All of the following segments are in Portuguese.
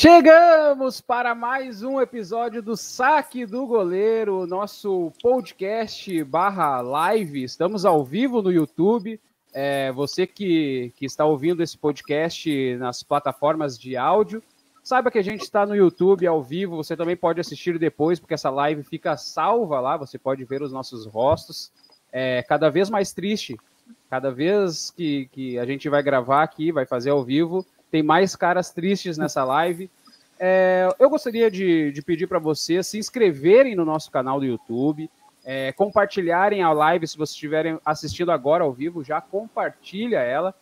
Chegamos para mais um episódio do Saque do Goleiro, nosso podcast barra live. Estamos ao vivo no YouTube. É, você que, que está ouvindo esse podcast nas plataformas de áudio, saiba que a gente está no YouTube ao vivo. Você também pode assistir depois, porque essa live fica salva lá. Você pode ver os nossos rostos. É cada vez mais triste. Cada vez que, que a gente vai gravar aqui, vai fazer ao vivo, tem mais caras tristes nessa live. É, eu gostaria de, de pedir para vocês se inscreverem no nosso canal do YouTube, é, compartilharem a live se vocês estiverem assistindo agora ao vivo, já compartilha ela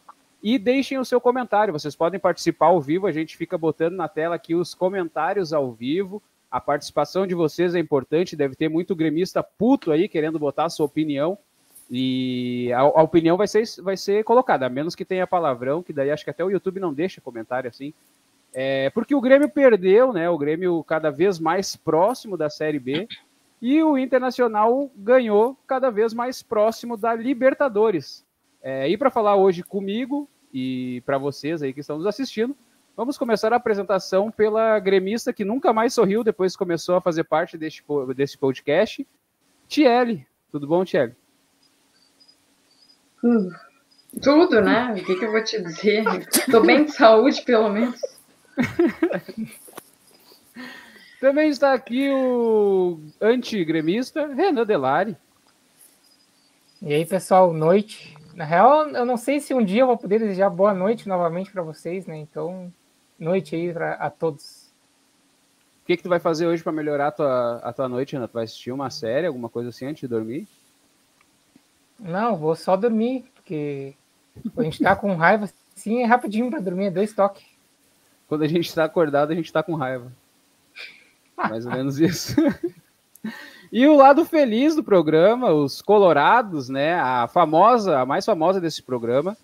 e deixem o seu comentário. Vocês podem participar ao vivo, a gente fica botando na tela aqui os comentários ao vivo. A participação de vocês é importante, deve ter muito gremista puto aí querendo botar a sua opinião. E a, a, opinião vai ser, vai ser colocada, a menos que tenha palavrão, que daí acho que até o YouTube não deixa comentário assim. É, porque o Grêmio perdeu, né? O Grêmio cada vez mais próximo da Série B e o Internacional ganhou cada vez mais próximo da Libertadores. É, e para falar hoje comigo e para vocês aí que estão nos assistindo, vamos começar a apresentação pela gremista que nunca mais sorriu depois começou a fazer parte deste, deste podcast, Tiele. Tudo bom, Tiele? Hum, tudo, né? O que, que eu vou te dizer? Estou bem de saúde, pelo menos. Também está aqui o antigremista Renan Delari. E aí, pessoal, noite. Na real, eu não sei se um dia eu vou poder desejar boa noite novamente para vocês, né? Então, noite aí pra, a todos. O que, que tu vai fazer hoje para melhorar a tua, a tua noite, Renan? Tu vai assistir uma série, alguma coisa assim antes de dormir? Não, vou só dormir, porque a gente tá com raiva, sim, é rapidinho para dormir, é dois toques. Quando a gente está acordado, a gente está com raiva. Mais ou menos isso. e o lado feliz do programa, os colorados, né? A famosa, a mais famosa desse programa,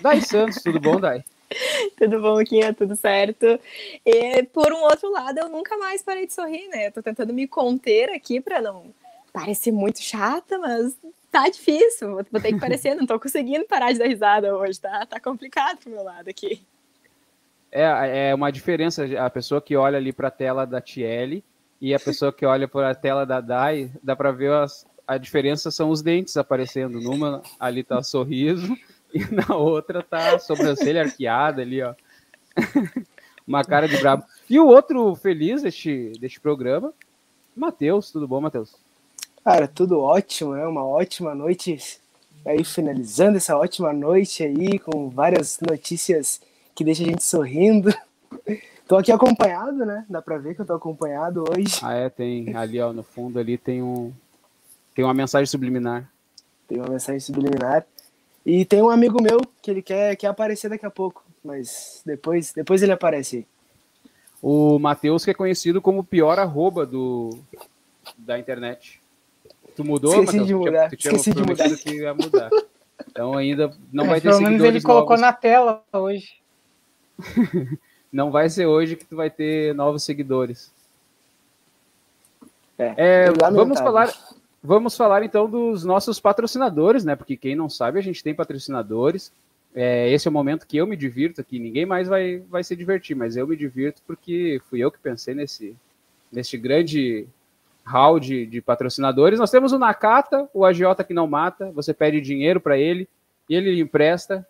Dai Santos. Tudo bom, Dai? Tudo bom, Quinha? Tudo certo? E, por um outro lado, eu nunca mais parei de sorrir, né? Eu tô tentando me conter aqui para não parecer muito chata, mas tá difícil, vou ter que parecer, não tô conseguindo parar de dar risada hoje, tá? Tá complicado pro meu lado aqui. É, é uma diferença, a pessoa que olha ali para a tela da Tiele e a pessoa que olha para a tela da Dai, dá para ver as, a diferença são os dentes aparecendo. Numa ali tá sorriso e na outra tá a sobrancelha arqueada ali, ó. uma cara de brabo. E o outro feliz deste, deste programa, Matheus. Tudo bom, Matheus? Cara, tudo ótimo, né? Uma ótima noite aí, finalizando essa ótima noite aí, com várias notícias que deixam a gente sorrindo. Tô aqui acompanhado, né? Dá pra ver que eu tô acompanhado hoje. Ah, é, tem ali, ó, no fundo ali tem um. Tem uma mensagem subliminar. Tem uma mensagem subliminar. E tem um amigo meu que ele quer, quer aparecer daqui a pouco, mas depois, depois ele aparece. O Matheus, que é conhecido como o pior arroba do, da internet. Tu mudou, Esqueci Matheus? de mudar. Tu tinha, tu tinha Esqueci de mudar. que ia mudar. Então ainda não vai ter pelo menos ele colocou na tela hoje. não vai ser hoje que tu vai ter novos seguidores. É, é vamos falar, vamos falar então dos nossos patrocinadores, né? Porque quem não sabe, a gente tem patrocinadores. É, esse é o momento que eu me divirto aqui. Ninguém mais vai, vai se divertir, mas eu me divirto porque fui eu que pensei nesse, nesse grande hall de, de patrocinadores. Nós temos o Nakata, o agiota que não mata. Você pede dinheiro para ele e ele lhe empresta.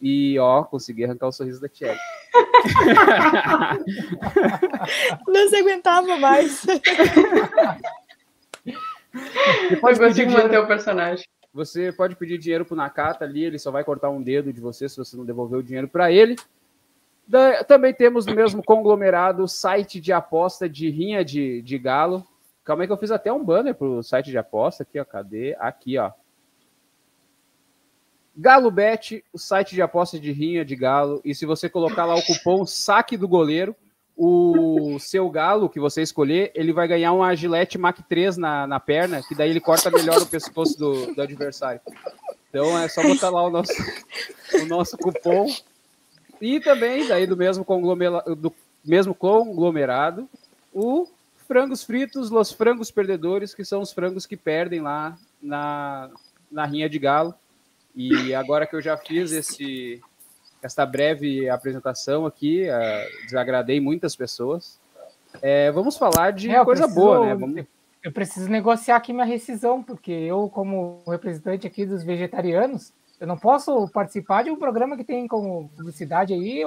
E ó, consegui arrancar o sorriso da Thierry. não se aguentava mais. Você pode Eu consigo manter o personagem. Você pode pedir dinheiro pro Nakata ali, ele só vai cortar um dedo de você se você não devolver o dinheiro para ele. Da, também temos no mesmo conglomerado o site de aposta de rinha de, de galo, Calma aí que eu fiz até um banner pro site de aposta aqui, ó. Cadê? Aqui, ó. Galo Bet, o site de aposta de rinha de galo. E se você colocar lá o cupom saque do goleiro, o seu galo que você escolher, ele vai ganhar uma Gillette Mac 3 na, na perna, que daí ele corta melhor o pescoço do, do adversário. Então é só botar lá o nosso, o nosso cupom. E também, daí do mesmo conglomerado, do mesmo conglomerado o frangos fritos, los frangos perdedores, que são os frangos que perdem lá na, na rinha de galo. E agora que eu já fiz esse esta breve apresentação aqui. Uh, desagradei muitas pessoas. É, vamos falar de é, coisa preciso, boa, né? Vamos... Eu preciso negociar aqui minha rescisão, porque eu, como representante aqui dos vegetarianos, eu não posso participar de um programa que tem como publicidade aí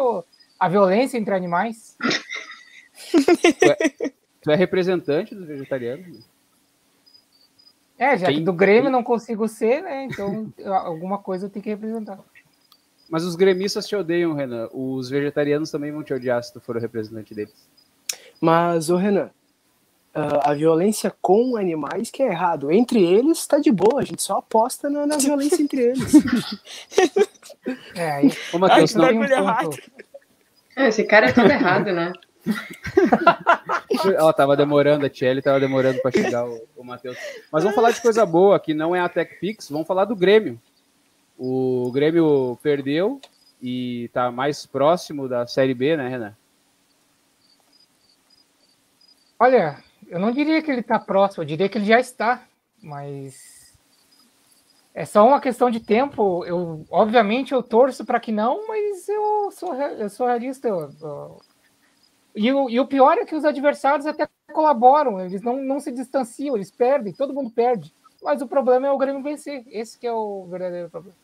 a violência entre animais. tu, é, representante dos vegetarianos? É, já tem, que do Grêmio tem... não consigo ser, né? Então alguma coisa eu tenho que representar. Mas os gremistas te odeiam, Renan. Os vegetarianos também vão te odiar se tu for o representante deles. Mas, o Renan, a violência com animais que é errado. Entre eles está de boa, a gente só aposta na, na violência entre eles. É, aí... Ô, Matheus, não tem um ponto. É, esse cara é tudo errado, né? Ela tava demorando, a Tchelle tava demorando para chegar o, o Matheus. Mas vamos falar de coisa boa, que não é a TechPix, vamos falar do Grêmio. O Grêmio perdeu e tá mais próximo da Série B, né, Renan? Olha, eu não diria que ele está próximo, eu diria que ele já está, mas é só uma questão de tempo. Eu, obviamente, eu torço para que não, mas eu sou, eu sou realista. Eu, eu... E, o, e o pior é que os adversários até colaboram, eles não, não se distanciam, eles perdem, todo mundo perde. Mas o problema é o Grêmio vencer. Esse que é o verdadeiro problema.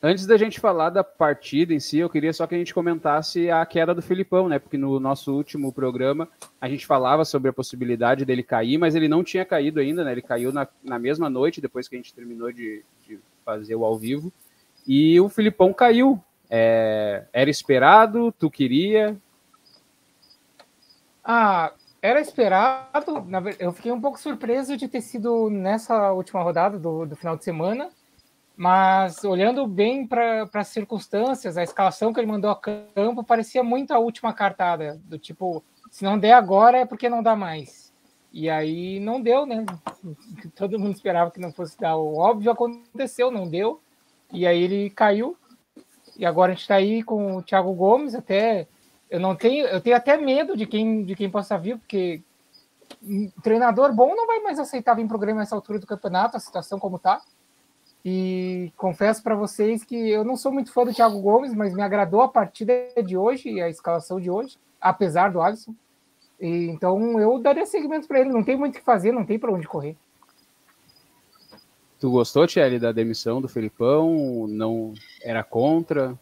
Antes da gente falar da partida em si, eu queria só que a gente comentasse a queda do Filipão, né? Porque no nosso último programa a gente falava sobre a possibilidade dele cair, mas ele não tinha caído ainda, né? Ele caiu na, na mesma noite, depois que a gente terminou de, de fazer o ao vivo. E o Filipão caiu. É, era esperado? Tu queria? Ah, era esperado. Eu fiquei um pouco surpreso de ter sido nessa última rodada do, do final de semana mas olhando bem para as circunstâncias, a escalação que ele mandou a campo parecia muito a última cartada, do tipo, se não der agora é porque não dá mais. E aí não deu, né? Todo mundo esperava que não fosse dar. O óbvio aconteceu, não deu. E aí ele caiu. E agora a gente está aí com o Thiago Gomes, até eu não tenho, eu tenho até medo de quem de quem possa vir, porque um treinador bom não vai mais aceitar vir programa nessa altura do campeonato, a situação como está. E confesso para vocês que eu não sou muito fã do Thiago Gomes, mas me agradou a partida de hoje e a escalação de hoje, apesar do Alisson. E, então eu daria seguimento para ele. Não tem muito o que fazer, não tem para onde correr. Tu gostou, Thierry, da demissão do Felipão? Não era contra?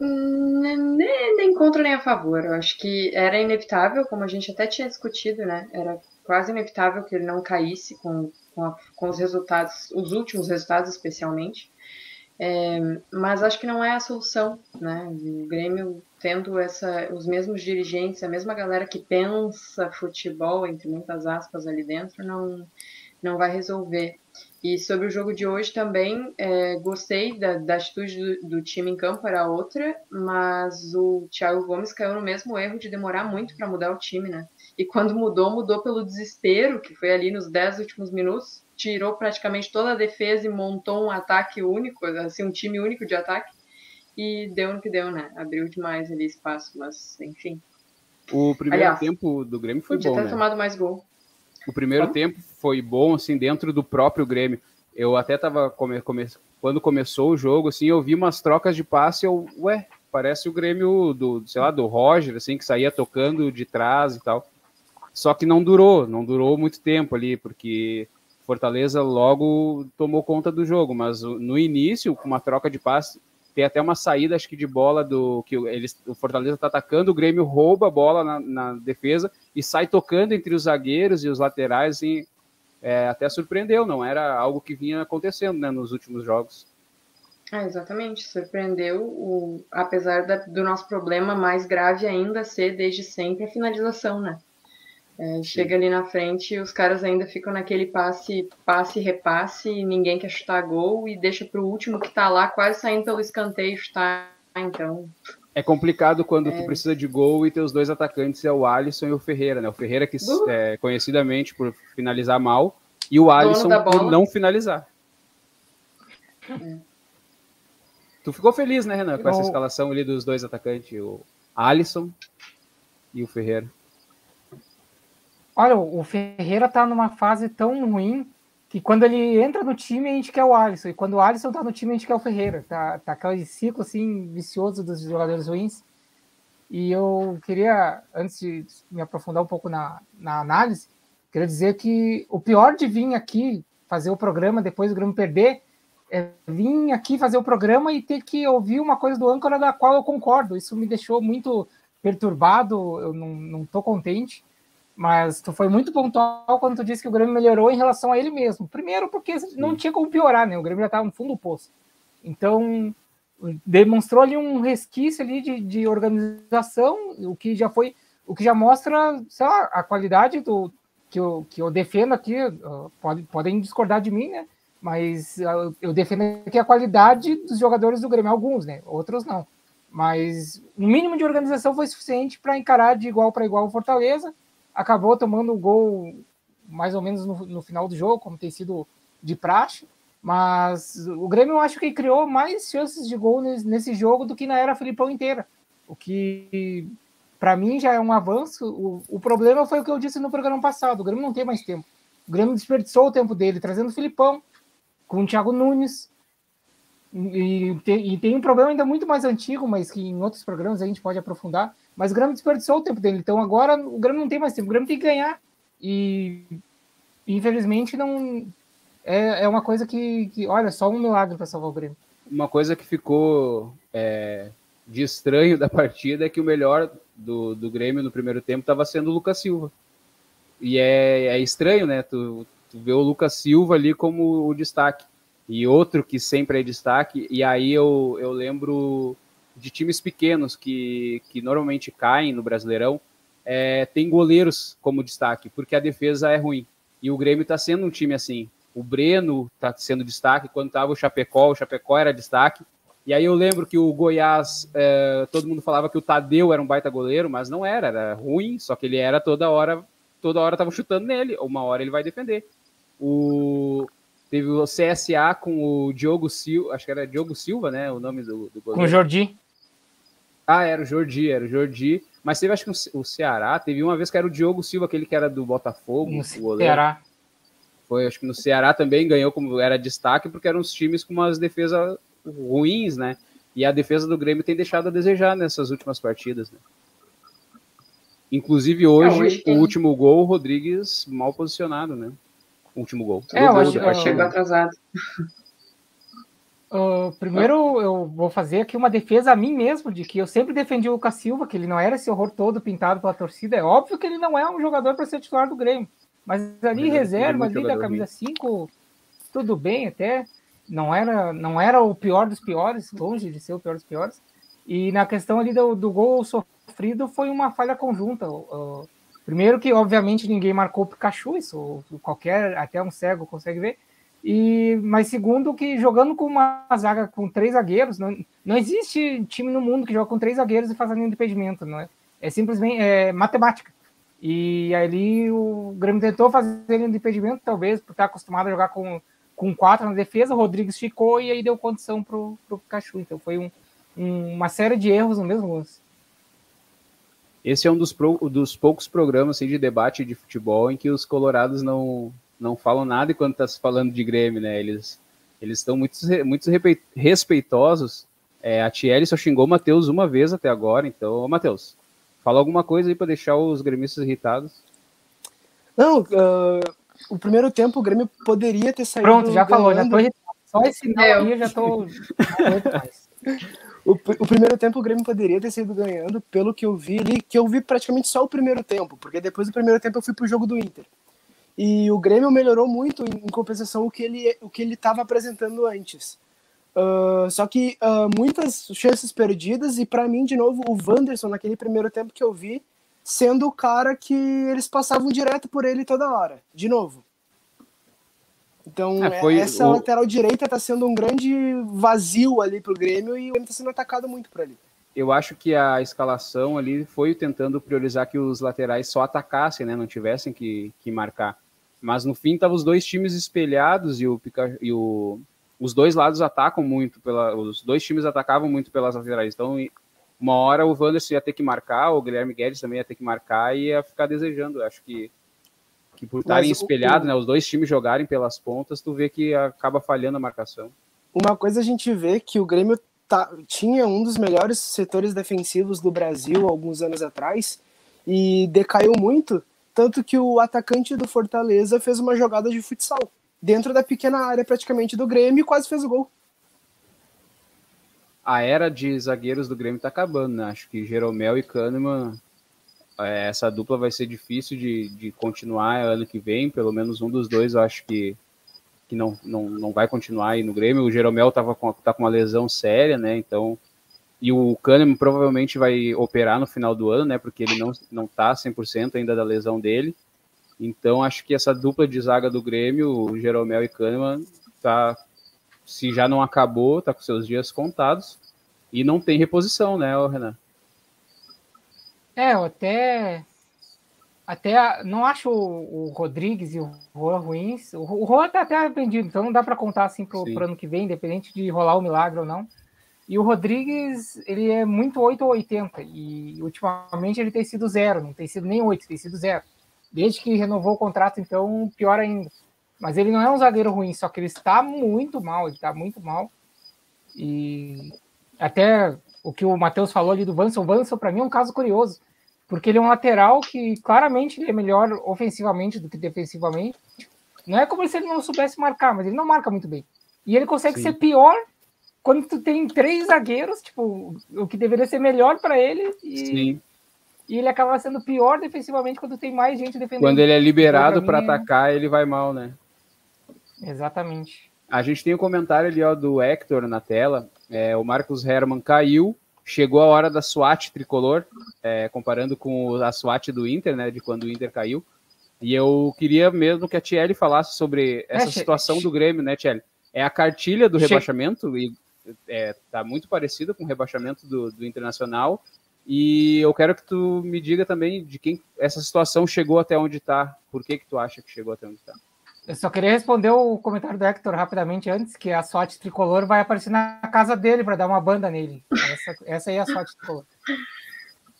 Hum, nem, nem contra nem a favor. Eu acho que era inevitável, como a gente até tinha discutido, né? Era quase inevitável que ele não caísse com com, a, com os resultados, os últimos resultados especialmente. É, mas acho que não é a solução, né? O Grêmio tendo essa, os mesmos dirigentes, a mesma galera que pensa futebol, entre muitas aspas, ali dentro, não, não vai resolver. E sobre o jogo de hoje também, é, gostei da, da atitude do, do, time em campo, era outra, mas o Thiago Gomes caiu no mesmo erro de demorar muito para mudar o time, né? E quando mudou, mudou pelo desespero, que foi ali nos 10 últimos minutos, tirou praticamente toda a defesa e montou um ataque único, assim, um time único de ataque. E deu no que deu, né? Abriu demais ali espaço, mas enfim. O primeiro Aliás, tempo do Grêmio foi podia bom, ter né? tomado mais gol. O primeiro Como? tempo foi bom, assim, dentro do próprio Grêmio. Eu até tava, come, come, quando começou o jogo, assim, eu vi umas trocas de passe, eu, ué, parece o Grêmio do, sei lá, do Roger, assim, que saía tocando de trás e tal. Só que não durou, não durou muito tempo ali, porque Fortaleza logo tomou conta do jogo, mas no início, com uma troca de passe, tem até uma saída, acho que de bola do que eles, o Fortaleza está atacando, o Grêmio rouba a bola na, na, defesa e sai tocando entre os zagueiros e os laterais, assim, é, até surpreendeu, não era algo que vinha acontecendo né, nos últimos jogos. É, exatamente, surpreendeu, o, apesar da, do nosso problema mais grave ainda ser desde sempre a finalização, né? É, chega ali na frente e os caras ainda ficam naquele passe, passe, repasse, e ninguém quer chutar gol e deixa para o último que está lá quase saindo pelo escanteio chutar. Então. É complicado quando é... tu precisa de gol e teus dois atacantes é o Alisson e o Ferreira, né? O Ferreira que uh! é conhecidamente por finalizar mal e o Alisson por não finalizar. É. Tu ficou feliz, né, Renan, com essa escalação ali dos dois atacantes, o Alisson e o Ferreira. Olha, o Ferreira tá numa fase tão ruim que quando ele entra no time, a gente quer o Alisson, e quando o Alisson tá no time, a gente quer o Ferreira. Tá, tá aquele ciclo assim vicioso dos jogadores ruins. E eu queria, antes de me aprofundar um pouco na, na análise, queria dizer que o pior de vir aqui fazer o programa depois do Grêmio perder é vir aqui fazer o programa e ter que ouvir uma coisa do âncora da qual eu concordo. Isso me deixou muito perturbado, eu não, não tô contente. Mas tu foi muito pontual quando tu disse que o Grêmio melhorou em relação a ele mesmo. Primeiro, porque não tinha como piorar, né? O Grêmio já estava no fundo do poço. Então, demonstrou ali um resquício ali de, de organização, o que já foi, o que já mostra, sei lá, a qualidade do que eu, que eu defendo aqui, pode, podem discordar de mim, né? Mas eu defendo aqui a qualidade dos jogadores do Grêmio, alguns, né? Outros não. Mas o mínimo de organização foi suficiente para encarar de igual para igual o Fortaleza. Acabou tomando o gol mais ou menos no, no final do jogo, como tem sido de praxe. Mas o Grêmio eu acho que criou mais chances de gol nesse, nesse jogo do que na era Filipão inteira. O que para mim já é um avanço. O, o, problema foi o que eu disse no programa passado: o Grêmio não tem mais tempo. O Grêmio desperdiçou o tempo dele trazendo o Filipão com o Thiago Nunes. E tem, e tem, um problema ainda muito mais antigo, mas que em outros programas a gente pode aprofundar. Mas o Grêmio desperdiçou o tempo dele. Então agora o Grêmio não tem mais tempo. O Grêmio tem que ganhar. E infelizmente não, é, é uma coisa que, que, olha, só um milagre para salvar o Grêmio. Uma coisa que ficou é, de estranho da partida é que o melhor do, do Grêmio no primeiro tempo estava sendo o Lucas Silva. E é, é estranho, né? Tu, tu vê o Lucas Silva ali como o destaque. E outro que sempre é destaque, e aí eu, eu lembro de times pequenos que, que normalmente caem no Brasileirão, é, tem goleiros como destaque, porque a defesa é ruim. E o Grêmio está sendo um time assim o Breno está sendo destaque, quando estava o Chapecó, o Chapecó era destaque. E aí eu lembro que o Goiás, é, todo mundo falava que o Tadeu era um baita goleiro, mas não era, era ruim, só que ele era toda hora, toda hora estavam chutando nele, uma hora ele vai defender. O, teve o CSA com o Diogo Silva, acho que era Diogo Silva, né, o nome do, do goleiro. Com o Jordi. Ah, era o Jordi, era o Jordi. Mas teve, acho que o Ceará, teve uma vez que era o Diogo Silva, aquele que era do Botafogo. No o goleiro. Ceará. Foi, acho que no Ceará também ganhou como era destaque, porque eram os times com umas defesas ruins, né? E a defesa do Grêmio tem deixado a desejar nessas últimas partidas, né? Inclusive hoje, hoje o último gol, o Rodrigues mal posicionado, né? O último gol. É, eu acho que chegou atrasado. Uh, primeiro, eu vou fazer aqui uma defesa a mim mesmo, de que eu sempre defendi o Lucas Silva, que ele não era esse horror todo pintado pela torcida. É óbvio que ele não é um jogador para ser titular do Grêmio. Mas ali reserva, ali da camisa 5, tudo bem até. Não era, não era o pior dos piores, longe de ser o pior dos piores. E na questão ali do, do gol sofrido foi uma falha conjunta. Uh, primeiro que, obviamente, ninguém marcou o Pikachu, isso qualquer, até um cego consegue ver. E, mas segundo que jogando com uma zaga com três zagueiros, não, não existe time no mundo que joga com três zagueiros e faz a linha de impedimento, não é? É simplesmente é, matemática. E ali o Grêmio tentou fazer ele de impedimento, talvez, por estar acostumado a jogar com, com quatro na defesa. O Rodrigues ficou e aí deu condição para o Pikachu. Então foi um, um, uma série de erros no mesmo lance. Esse é um dos, pro, dos poucos programas assim, de debate de futebol em que os colorados não, não falam nada quando está se falando de Grêmio, né? Eles eles estão muito, muito respeitosos. É, a Thierry só xingou o Matheus uma vez até agora, então, Matheus, Fala alguma coisa aí para deixar os gremistas irritados. Não, uh, o primeiro tempo o Grêmio poderia ter saído. Pronto, já ganhando. falou, já tô irritado. Só esse não aí eu já tô. o, o primeiro tempo o Grêmio poderia ter sido ganhando, pelo que eu vi ali, que eu vi praticamente só o primeiro tempo, porque depois do primeiro tempo eu fui pro jogo do Inter. E o Grêmio melhorou muito em, em compensação o que ele o que ele estava apresentando antes. Uh, só que uh, muitas chances perdidas, e para mim, de novo, o Wanderson, naquele primeiro tempo que eu vi, sendo o cara que eles passavam direto por ele toda hora, de novo. Então, é, foi, essa o... lateral direita está sendo um grande vazio ali pro Grêmio e o Grêmio está sendo atacado muito por ali. Eu acho que a escalação ali foi tentando priorizar que os laterais só atacassem, né? Não tivessem que, que marcar. Mas no fim, estavam os dois times espelhados e o, e o os dois lados atacam muito, pela, os dois times atacavam muito pelas laterais. Então, uma hora o Wanderson ia ter que marcar, o Guilherme Guedes também ia ter que marcar e ia ficar desejando. Eu acho que que por estarem espelhados, né, os dois times jogarem pelas pontas, tu vê que acaba falhando a marcação. Uma coisa a gente vê que o Grêmio tá- tinha um dos melhores setores defensivos do Brasil alguns anos atrás e decaiu muito, tanto que o atacante do Fortaleza fez uma jogada de futsal dentro da pequena área praticamente do Grêmio e quase fez o gol. A era de zagueiros do Grêmio tá acabando, né? Acho que Jeromel e Kahneman, é, essa dupla vai ser difícil de, de continuar ano que vem, pelo menos um dos dois eu acho que, que não, não, não vai continuar aí no Grêmio. O Jeromel tava com, tá com uma lesão séria, né? Então, e o Kahneman provavelmente vai operar no final do ano, né? Porque ele não, não tá 100% ainda da lesão dele. Então, acho que essa dupla de zaga do Grêmio, o Jeromel e Kahneman, tá, se já não acabou, tá com seus dias contados. E não tem reposição, né, Renan? É, eu até. Até não acho o, o Rodrigues e o Juan ruins. O, o Juan tá até vendido, então não dá para contar assim pro, Sim. pro ano que vem, independente de rolar o milagre ou não. E o Rodrigues, ele é muito 8 ou 80. E ultimamente ele tem sido zero, não tem sido nem 8, tem sido zero. Desde que renovou o contrato, então, pior ainda. Mas ele não é um zagueiro ruim, só que ele está muito mal, ele está muito mal. E até o que o Matheus falou ali do Vanson, o Vanson para mim é um caso curioso, porque ele é um lateral que claramente ele é melhor ofensivamente do que defensivamente. Não é como se ele não soubesse marcar, mas ele não marca muito bem. E ele consegue Sim. ser pior quando tu tem três zagueiros, tipo, o que deveria ser melhor para ele, e, Sim. e ele acaba sendo pior defensivamente quando tem mais gente defendendo. Quando ele é liberado Então, para é- atacar, ele vai mal, né? Exatamente. A gente tem um comentário ali ó, do Hector na tela. É, o Marcos Herman caiu. Chegou a hora da SWAT tricolor, é, comparando com a SWAT do Inter, né? De quando o Inter caiu. E eu queria mesmo que a Tiele falasse sobre essa che- situação do Grêmio, né, Tiele? É a cartilha do rebaixamento, e é, tá muito parecida com o rebaixamento do, do Internacional. E eu quero que tu me diga também de quem essa situação chegou até onde tá. Por que que tu acha que chegou até onde tá? Eu só queria responder o comentário do Hector rapidamente antes, que a SWAT tricolor vai aparecer na casa dele para dar uma banda nele. Essa, essa aí é a SWAT tricolor.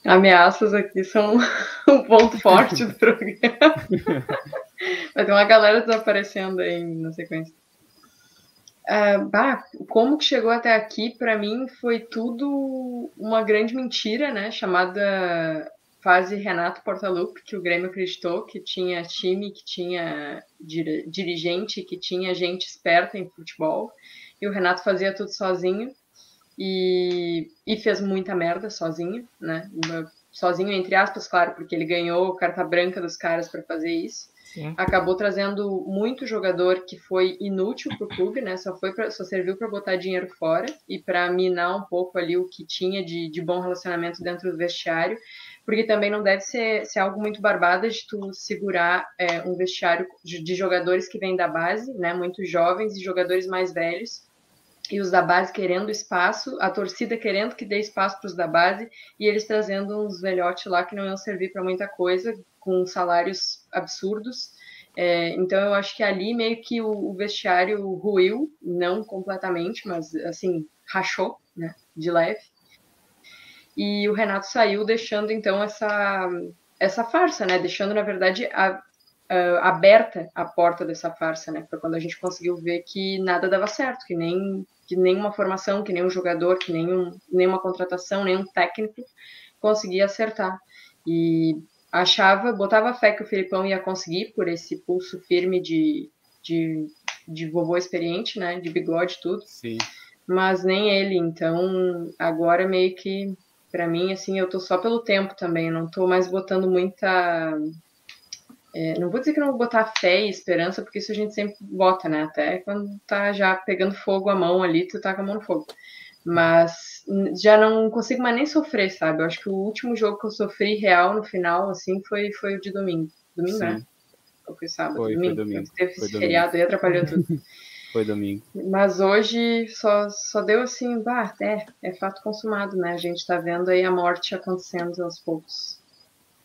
Ameaças aqui são um ponto forte do programa. Vai ter uma galera desaparecendo aí na sequência. Ah, como que chegou até aqui, para mim, foi tudo uma grande mentira, né? Chamada fase Renato Portaluppi, que o Grêmio acreditou que tinha time, que tinha dir- dirigente, que tinha gente esperta em futebol. E o Renato fazia tudo sozinho e, e fez muita merda sozinho, né? Sozinho, entre aspas, claro, porque ele ganhou carta branca dos caras para fazer isso. Sim. Acabou trazendo muito jogador que foi inútil pro clube, né? Só foi pra, só serviu para botar dinheiro fora e para minar um pouco ali o que tinha de, de bom relacionamento dentro do vestiário, porque também não deve ser, ser algo muito barbada de tu segurar é, um vestiário de jogadores que vêm da base, né? Muito jovens e jogadores mais velhos e os da base querendo espaço, a torcida querendo que dê espaço para os da base e eles trazendo uns velhotes lá que não iam servir para muita coisa, com salários absurdos. É, então eu acho que ali meio que o, o vestiário ruiu, não completamente, mas assim, rachou, né, de leve. E o Renato saiu deixando então essa essa farsa, né, deixando na verdade a, a, aberta a porta dessa farsa, né, para quando a gente conseguiu ver que nada dava certo, que nem que nenhuma formação, que nenhum jogador, que nenhum, nenhuma contratação, nenhum técnico conseguia acertar. E achava, botava fé que o Filipão ia conseguir por esse pulso firme de, de, de vovô experiente, né? De bigode e tudo. Sim. Mas nem ele, então agora meio que para mim assim, eu tô só pelo tempo também, não tô mais botando muita é, não vou dizer que não vou botar fé e esperança, porque isso a gente sempre bota, né? Até quando tá já pegando fogo a mão ali, tu tá com a mão no fogo. Mas já não consigo mais nem sofrer, sabe? Eu acho que o último jogo que eu sofri real no final, assim, foi, foi o de domingo. Domingo, Sim. né? Ou foi sábado? Foi, foi domingo. domingo. Teve Foi esse domingo. feriado aí, atrapalhou tudo. Foi domingo. Mas hoje só, só deu assim, bah, é, é fato consumado, né? A gente tá vendo aí a morte acontecendo aos poucos.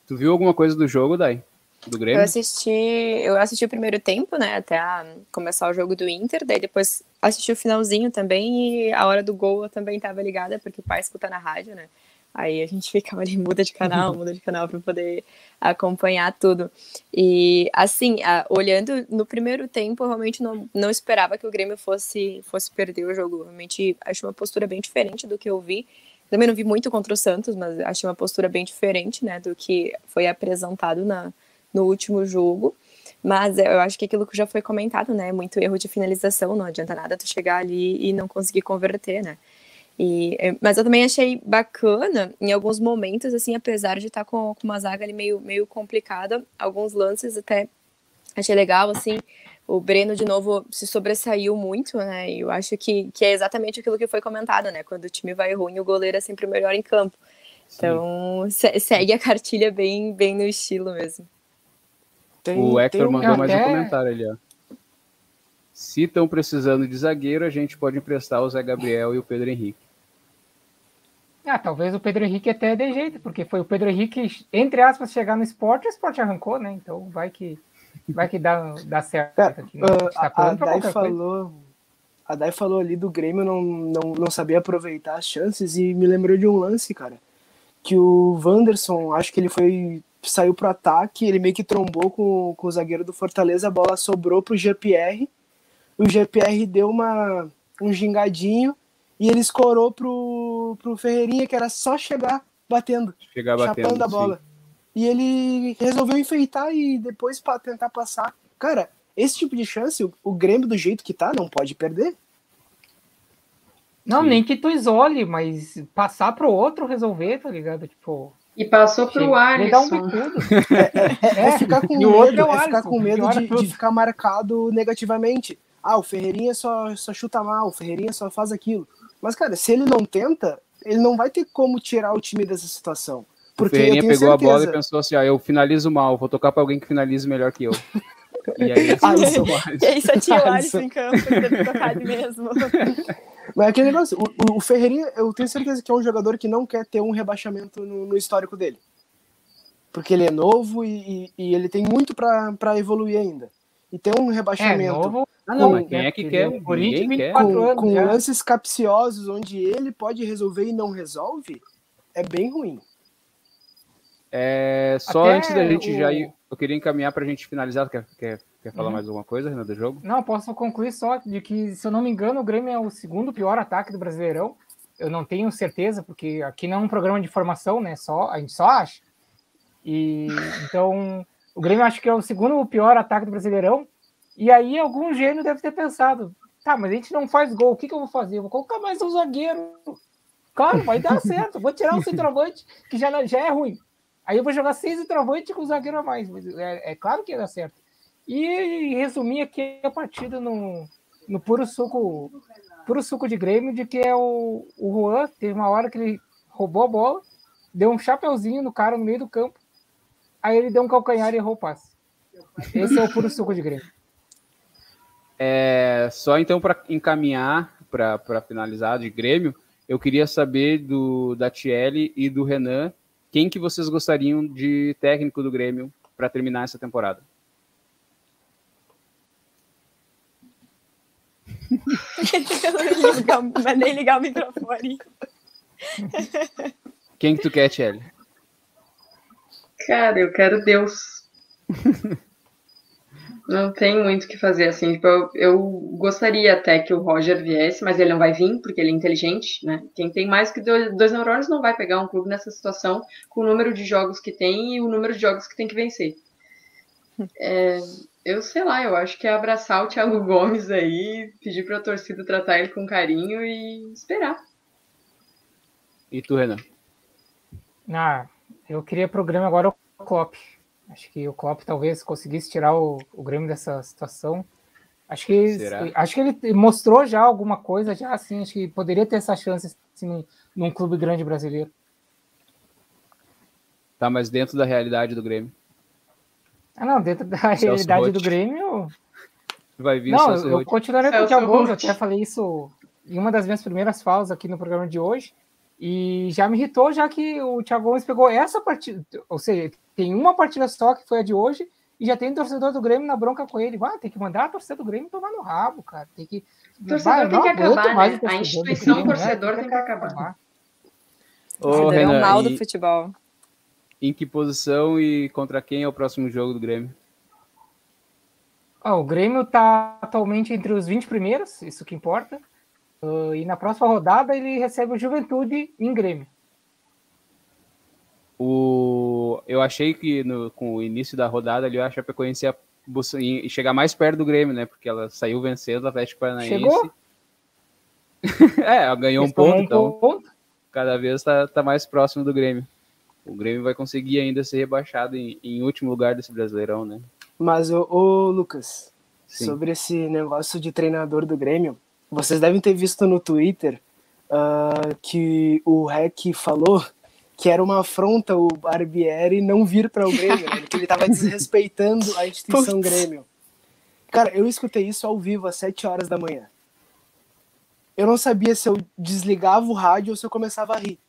Tu viu alguma coisa do jogo, Dai? Do Eu Grêmio? assisti, eu assisti o primeiro tempo, né, até a- começar o jogo do Inter, daí depois assisti o finalzinho também e a hora do gol eu também tava ligada, porque o pai escuta na rádio, né. Aí a gente ficava ali, muda de canal, muda de canal para poder acompanhar tudo. E assim, a, olhando no primeiro tempo, eu realmente não, não esperava que o Grêmio fosse, fosse perder o jogo. Realmente achei uma postura bem diferente do que eu vi. Também não vi muito contra o Santos, mas achei uma postura bem diferente, né, do que foi apresentado na, no último jogo. Mas eu acho que aquilo que já foi comentado, né, muito erro de finalização, não adianta nada tu chegar ali e não conseguir converter, né. E, é, mas eu também achei bacana, em alguns momentos, assim, apesar de estar com, com uma zaga ali meio, meio complicada, alguns lances até achei legal, assim, o Breno, de novo, se sobressaiu muito, né, e eu acho que, que é exatamente aquilo que foi comentado, né, quando o time vai ruim, o goleiro é sempre o melhor em campo. Então, se, segue a cartilha bem, bem no estilo mesmo. Tem, o Hector mandou mais um comentário ali, ó. Se estão precisando de zagueiro, a gente pode emprestar o Zé Gabriel e o Pedro Henrique. Ah, talvez o Pedro Henrique até dê jeito, porque foi o Pedro Henrique, entre aspas, chegar no esporte, o esporte arrancou, né? Então vai que vai que dá, dá certo. aqui, né? a, tá a Dai falou, a Dai falou ali do Grêmio não, não, não sabia aproveitar as chances e me lembrou de um lance, cara, que o Wanderson, acho que ele foi saiu pro ataque, ele meio que trombou com, com o zagueiro do Fortaleza, a bola sobrou pro GPR, o GPR deu uma um gingadinho e ele escorou pro, pro Ferreirinha, que era só chegar batendo. Chegar batendo. a bola. Sim. E ele resolveu enfeitar e depois para tentar passar. Cara, esse tipo de chance, o, o Grêmio, do jeito que tá, não pode perder. Não, Sim. nem que tu isole, mas passar pro outro resolver, tá ligado? Tipo. E passou pro Chega, Alisson. Um é, é, é, ficar com medo, é, é ficar com medo de, de, ficar marcado negativamente. Ah, o Ferreirinha só, só chuta mal, o Ferreirinha só faz aquilo. Mas, cara, se ele não tenta, ele não vai ter como tirar o time dessa situação. Porque o Ferreirinha pegou certeza... a bola e pensou assim: ah, eu finalizo mal, vou tocar para alguém que finalize melhor que eu. E aí, Alisson, e aí só tinha o Alisson em campo, que tocar mesmo. Mas aquele negócio, o, o, Ferreirinha, eu tenho certeza que é um jogador que não quer ter um rebaixamento no, no histórico dele. Porque ele é novo e, e, e ele tem muito para evoluir ainda. E ter um rebaixamento. É, novo, ah, não, mas quem é que quer? Corinthians, quer. Com, com lances capciosos onde ele pode resolver e não resolve, é bem ruim. É, só Até antes da gente o... já ir, eu queria encaminhar para a gente finalizar. Quer, quer, quer falar uhum. mais alguma coisa, Renan, do jogo? Não, posso concluir só de que, se eu não me engano, o Grêmio é o segundo pior ataque do Brasileirão. Eu não tenho certeza, porque aqui não é um programa de formação, né? Só, a gente só acha. E então, o Grêmio acho que é o segundo pior ataque do Brasileirão. E aí algum gênio deve ter pensado, tá, mas a gente não faz gol, o que, que eu vou fazer? Eu vou colocar mais um zagueiro. Claro, vai dar certo. Vou tirar o centroavante, que já, já é ruim. Aí eu vou jogar seis centroavantes com o zagueiro a mais. É, é, claro que ia dar certo. E resumir aqui a partida no, no puro suco puro suco de Grêmio, de que é o, o Juan, teve uma hora que ele roubou a bola, deu um chapeuzinho no cara no meio do campo, aí ele deu um calcanhar e errou o passe. Esse é o puro suco de Grêmio. É, só então para encaminhar, para finalizar de Grêmio, eu queria saber do da Tiele e do Renan, quem que vocês gostariam de técnico do Grêmio para terminar essa temporada? Mas nem ligar o microfone. Quem que tu quer, Tiele? Cara, eu quero Deus. Não tem muito o que fazer, assim. Tipo, eu, eu, gostaria até que o Roger viesse, mas ele não vai vir, porque ele é inteligente, né? Quem tem mais que dois, dois neurônios não vai pegar um clube nessa situação com o número de jogos que tem e o número de jogos que tem que vencer. É, eu sei lá, eu acho que é abraçar o Thiago Gomes aí, pedir para a torcida tratar ele com carinho e esperar. E tu, Renan? Ah, eu queria programa agora o Klopp. Acho que o Klopp talvez conseguisse tirar o, o Grêmio dessa situação. Acho que, acho que ele mostrou já alguma coisa, já assim, acho que poderia ter essa chance assim, num clube grande brasileiro. Tá, mas dentro da realidade do Grêmio. Ah, não, dentro da Celso realidade Roth. do Grêmio. Vai vir Não, eu, eu continuarei com o Thiago eu até falei isso em uma das minhas primeiras falas aqui no programa de hoje. E já me irritou, já que o Thiago Gomes pegou essa partida, ou seja, tem uma partida só que foi a de hoje, e já tem torcedor do Grêmio na bronca com ele. Vai, tem que mandar a torcida do Grêmio tomar no rabo, cara. Tem que. O torcedor vai, tem que acabar, né? A instituição Grêmio, torcedor né? tem, que, acabar. acabar. Ô, Cidadão Renan, mal do e- futebol. Em que posição e contra quem é o próximo jogo do Grêmio? Ah, o Grêmio está atualmente entre os 20 primeiros, isso que importa. Ah, e na próxima rodada ele recebe o Juventude em Grêmio. O... Eu achei que no- com o início da rodada ali, a Chapecoense ia ia chegar mais perto do Grêmio, né? Porque ela saiu vencendo o Atlético Paranaense. Chegou? é, ela ganhou um Eles tomam ponto, então ponto. cada vez está tá mais próximo do Grêmio. O Grêmio vai conseguir ainda ser rebaixado em, em último lugar desse Brasileirão, né? Mas, ô, ô, Lucas, Sim. sobre esse negócio de treinador do Grêmio, vocês devem ter visto no Twitter ah, que o Rec falou que era uma afronta o Barbieri não vir para o Grêmio, né? que ele estava desrespeitando a instituição Putz. Grêmio. Cara, eu escutei isso ao vivo às 7 horas da manhã. Eu não sabia se eu desligava o rádio ou se eu começava a rir.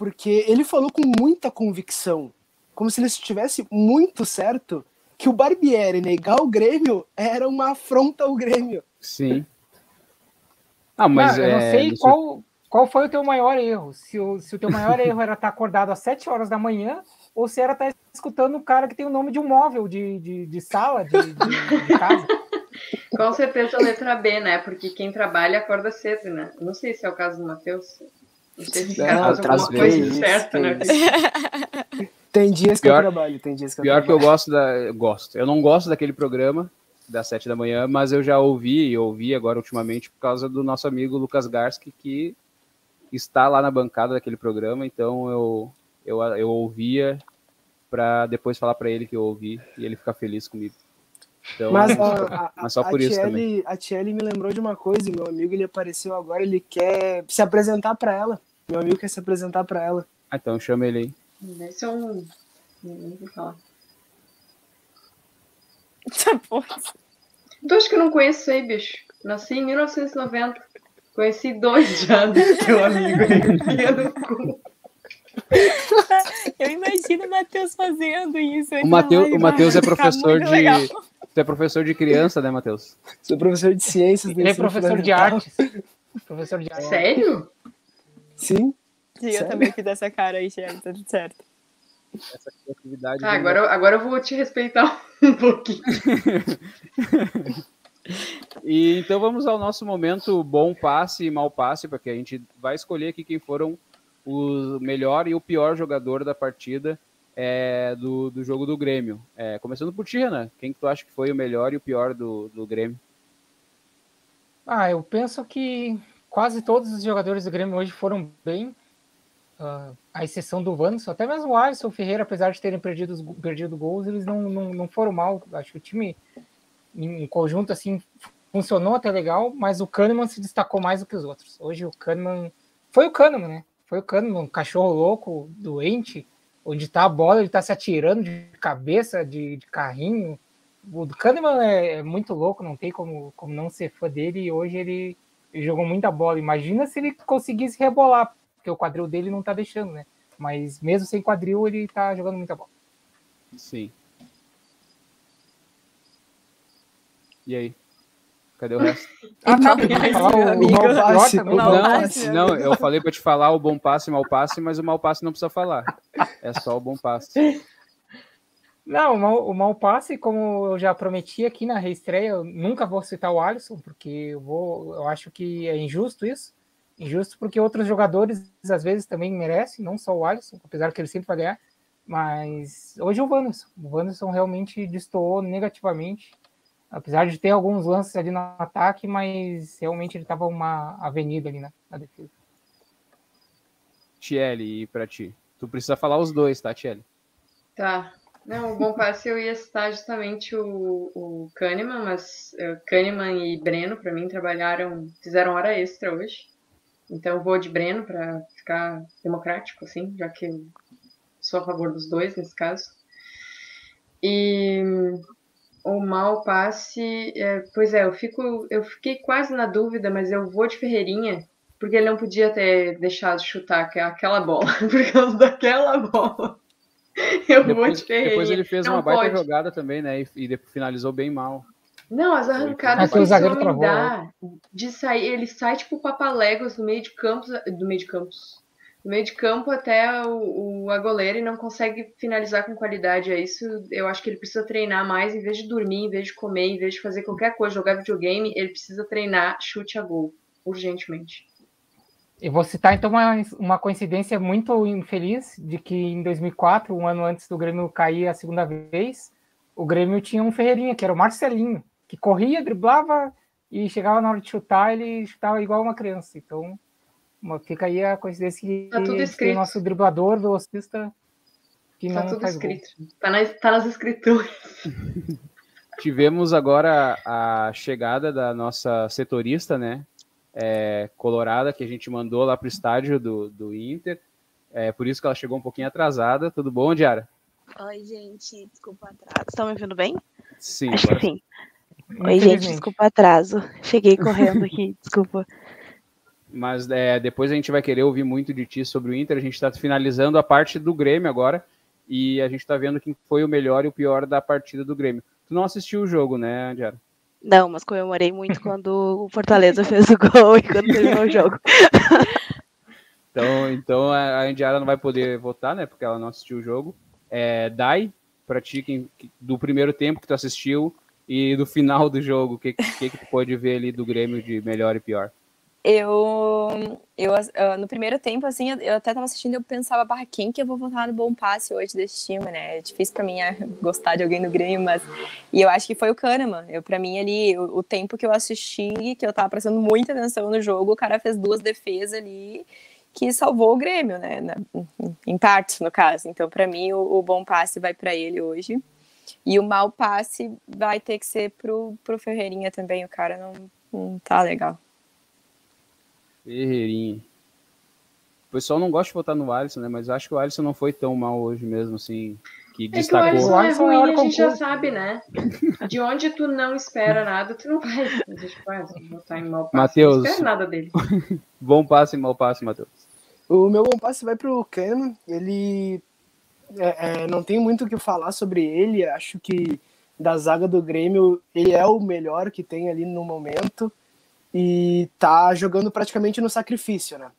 Porque ele falou com muita convicção, como se ele estivesse muito certo que o Barbieri negar o Grêmio era uma afronta ao Grêmio. Sim. Ah, mas Cara, eu não é, sei qual, qual foi o teu maior erro. Se o, se o teu maior erro era estar acordado às 7 horas da manhã ou se era estar escutando um cara que tem o nome de um móvel de, de, de sala, de, de- de casa. Com certeza a letra B, né? Porque quem trabalha acorda cedo, né? Não sei se é o caso do Matheus. Não É, alguma vezes, coisa certa, né? Tem dias que Pior- eu trabalho, tem dias que eu Pior que eu trabalho. gosto da. eu gosto. Eu não gosto daquele programa das sete da manhã, mas eu já ouvi e ouvi agora ultimamente por causa do nosso amigo Lucas Garski, que está lá na bancada daquele programa, então eu, eu, eu ouvia para depois falar para ele que eu ouvi e ele ficar feliz comigo. Então, Mas, a, mas só a, por isso Thiele- também. a Thiele me lembrou de uma coisa, meu amigo ele apareceu agora, ele quer se apresentar para ela. Meu amigo quer se apresentar para ela. Ah, então chama ele aí. Esse é um. Falar. Tá bom. Tu acha que eu não conheço aí, bicho? Nasci em 1990. Conheci dois já do teu amigo aí. Eu imagino o Matheus fazendo isso. O Matheus, o Matheus é professor de. legal. Tu é professor de criança, né, Matheus? Sou professor de ciências. Ele é professor de artes. Professor de artes. Sério? Sim. Eu Sério? também fiz essa cara aí, Thiago, tá tudo certo. Essa criatividade. Ah, agora, eu- agora eu vou te respeitar um pouquinho. E então vamos ao nosso momento bom passe e mau passe, porque a gente vai escolher aqui quem foram o melhor e o pior jogador da partida é, do, do jogo do Grêmio. É, começando por ti, Renan. Quem que tu acha que foi o melhor e o pior do, do Grêmio? Ah, eu penso que quase todos os jogadores do Grêmio hoje foram bem, ah, à exceção do Wanderson, até mesmo o Alisson Ferreira, apesar de terem perdido, perdido gols, eles não, não, não foram mal. Acho que o time, em conjunto, assim, funcionou até legal, mas o Kahneman se destacou mais do que os outros. Hoje o Kahneman, foi o Kahneman, né? Foi o Kahneman, um cachorro louco, doente, onde tá a bola, ele tá se atirando de cabeça, de, de carrinho, o Kahneman é, é muito louco, não tem como, como não ser fã dele. E hoje ele, ele jogou muita bola. Imagina se ele conseguisse rebolar, porque o quadril dele não tá deixando, né? Mas mesmo sem quadril, ele tá jogando muita bola. Sim. E aí? Cadê o resto? Ah, tá. Não, não, eu falei para te falar o bom passe e o mau passe, mas o mau passe não precisa falar. É só o bom passe. Não, o mau, o mau passe, como eu já prometi aqui na reestreia, eu nunca vou citar o Alisson, porque eu vou, eu acho que é injusto isso. Injusto porque outros jogadores às vezes também merecem, não só o Alisson, apesar que ele sempre vai ganhar. Mas hoje é o Wanderson. O Wanderson realmente destoou negativamente, apesar de ter alguns lances ali no ataque, mas realmente ele estava uma avenida ali na, na defesa. Tiele, e pra ti? Tu precisa falar os dois, tá, Tiele? Tá. Não, o bom passe eu ia citar justamente o, o Kahneman, mas eh, Kahneman e Breno, pra mim, trabalharam, fizeram hora extra hoje. Então vou de Breno pra ficar democrático, assim, já que eu sou a favor dos dois nesse caso. E o mal passe, eh, pois é, eu fico, eu fiquei quase na dúvida, mas eu vou de Ferreirinha, porque ele não podia ter deixado de chutar aquela bola, por causa daquela bola. Eu vou Depois, de Ferreirinha. depois ele fez Não uma baita pode. jogada também, né? E, e depois finalizou bem mal. Não, as arrancadas que o zagueiro travou, dá de sair, ele sai tipo papaléguas no meio de campos, do meio de campos, do meio de campo até o, o a goleira e não consegue finalizar com qualidade. É isso, eu acho que ele precisa treinar mais, em vez de dormir, em vez de comer, em vez de fazer qualquer coisa, jogar videogame, ele precisa treinar chute a gol, urgentemente. E vou citar então uma, uma coincidência muito infeliz de que em 2004, um ano antes do Grêmio cair a segunda vez, o Grêmio tinha um Ferreirinha, que era o Marcelinho, que corria, driblava e chegava na hora de chutar, ele chutava igual uma criança. Então, uma, fica aí a coincidência que tá tudo escrito. o nosso driblador, velocista, que tá não tudo faz escrito. Tá, na, tá nas escrituras. Tivemos agora a chegada da nossa setorista, né? É, colorada, que a gente mandou lá para o estádio do, do Inter. É por isso que ela chegou um pouquinho atrasada. Tudo bom, Diara? Oi, gente. Desculpa o atraso. Estão me ouvindo bem? Sim, Acho agora que sim. Oi, gente. Desculpa o atraso. Cheguei correndo aqui. Desculpa. Mas é, depois a gente vai querer ouvir muito de ti sobre o Inter. A gente está finalizando a parte do Grêmio agora. E a gente está vendo quem foi o melhor e o pior da partida do Grêmio. Tu não assistiu o jogo, né, Diara? Não, mas comemorei muito quando o Fortaleza fez o gol e quando terminou o jogo. Então, então a Indiara não vai poder votar, né? Porque ela não assistiu o jogo. É, Dai, pra ti, quem, do primeiro tempo que tu assistiu e do final do jogo, o que, que, que tu pode ver ali do Grêmio de melhor e pior? Eu, eu, no primeiro tempo, assim, eu, até tava assistindo e eu pensava, barra, quem que eu vou votar no bom passe hoje desse time, né? É difícil pra mim é, gostar de alguém no Grêmio, mas... E eu acho que foi o Kahneman. Eu, pra mim, ali, o, o tempo que eu assisti, que eu tava prestando muita atenção no jogo, o cara fez duas defesas ali que salvou o Grêmio, né? Em partes, no caso. Então, para mim, o, o, bom passe vai para ele hoje. E o mau passe vai ter que ser pro, pro Ferreirinha também. O cara não, não tá legal. Ferreirinha. O pessoal não gosta de votar no Alisson, né? Mas eu acho que o Alisson não foi tão mal hoje mesmo, assim. Que destacou. É que o Alisson é ruim, a gente já sabe, né? De onde tu não espera nada, tu não vai. A gente vai votar em mau passe. Mateus, não espera nada dele. bom passe e mau passe, Matheus. O meu bom passe vai pro Kahneman. Ele é, é, não tem muito o que falar sobre ele. Acho que da zaga do Grêmio, ele é o melhor que tem ali no momento e tá jogando praticamente no sacrifício, né?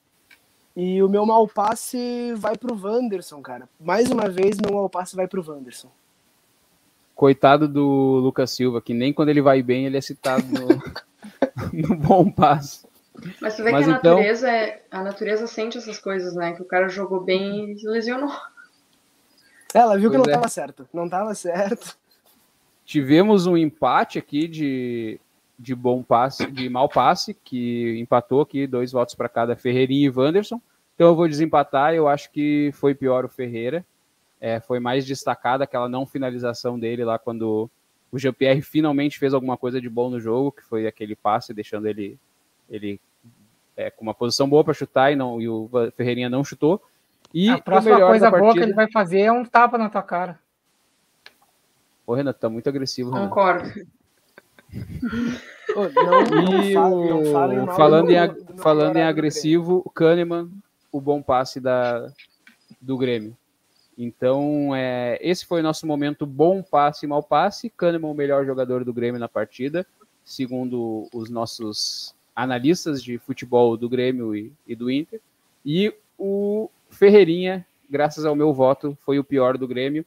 E o meu mal passe vai pro Wanderson, cara. Mais uma vez, meu mal passe vai pro Wanderson. Coitado do Lucas Silva, que nem quando ele vai bem ele é citado no, no bom passe. Mas tu vê Mas que a então... natureza é, a natureza sente essas coisas, né? Que o cara jogou bem e se lesionou. Ela viu pois que não é. tava certo. Não tava certo. Tivemos um empate aqui de de bom passe, de mau passe, que empatou aqui, dois votos para cada, Ferreirinha e Wanderson. Então eu vou desempatar, eu acho que foi pior o Ferreira. É, foi mais destacada aquela não finalização dele lá quando o Jean-Pierre finalmente fez alguma coisa de bom no jogo, que foi aquele passe, deixando ele, ele é, com uma posição boa para chutar e, não, e o Ferreirinha não chutou. E a próxima coisa boa que ele vai fazer é um tapa na tua cara. Ô, Renato, tá muito agressivo. Renato. Concordo. Não, e não fala, não falando, do, em, do falando em agressivo, o Kahneman, o bom passe da, do Grêmio. Então, é, esse foi o nosso momento bom passe e mau passe. Kahneman, o melhor jogador do Grêmio na partida, segundo os nossos analistas de futebol do Grêmio e, e do Inter. E o Ferreirinha, graças ao meu voto, foi o pior do Grêmio.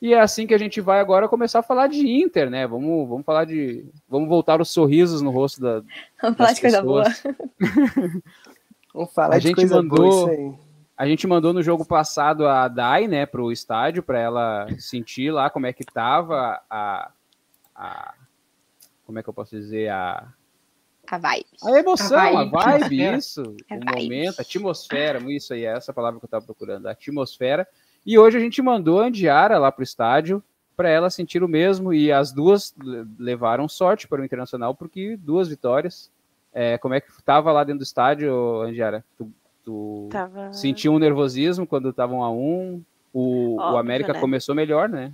E é assim que a gente vai agora começar a falar de Inter, né? Vamos, vamos falar de. Vamos voltar os sorrisos no rosto da. Vamos falar de coisa boa. vamos falar a de gente coisa mandou, boa A gente mandou no jogo passado a Dai, né, pro estádio, para ela sentir lá como é que tava a, a. Como é que eu posso dizer? A. A vibe. A emoção, a vibe, a vibe isso. A o vibe. momento, a atmosfera, isso aí, é essa palavra que eu estava procurando, a atmosfera. E hoje a gente mandou a Andiara lá para o estádio para ela sentir o mesmo e as duas levaram sorte para o Internacional porque duas vitórias. É, como é que estava lá dentro do estádio, Andiara? Tu, tu Tava... sentiu um nervosismo quando estavam a um? O, o Óbvio, América né? começou melhor, né?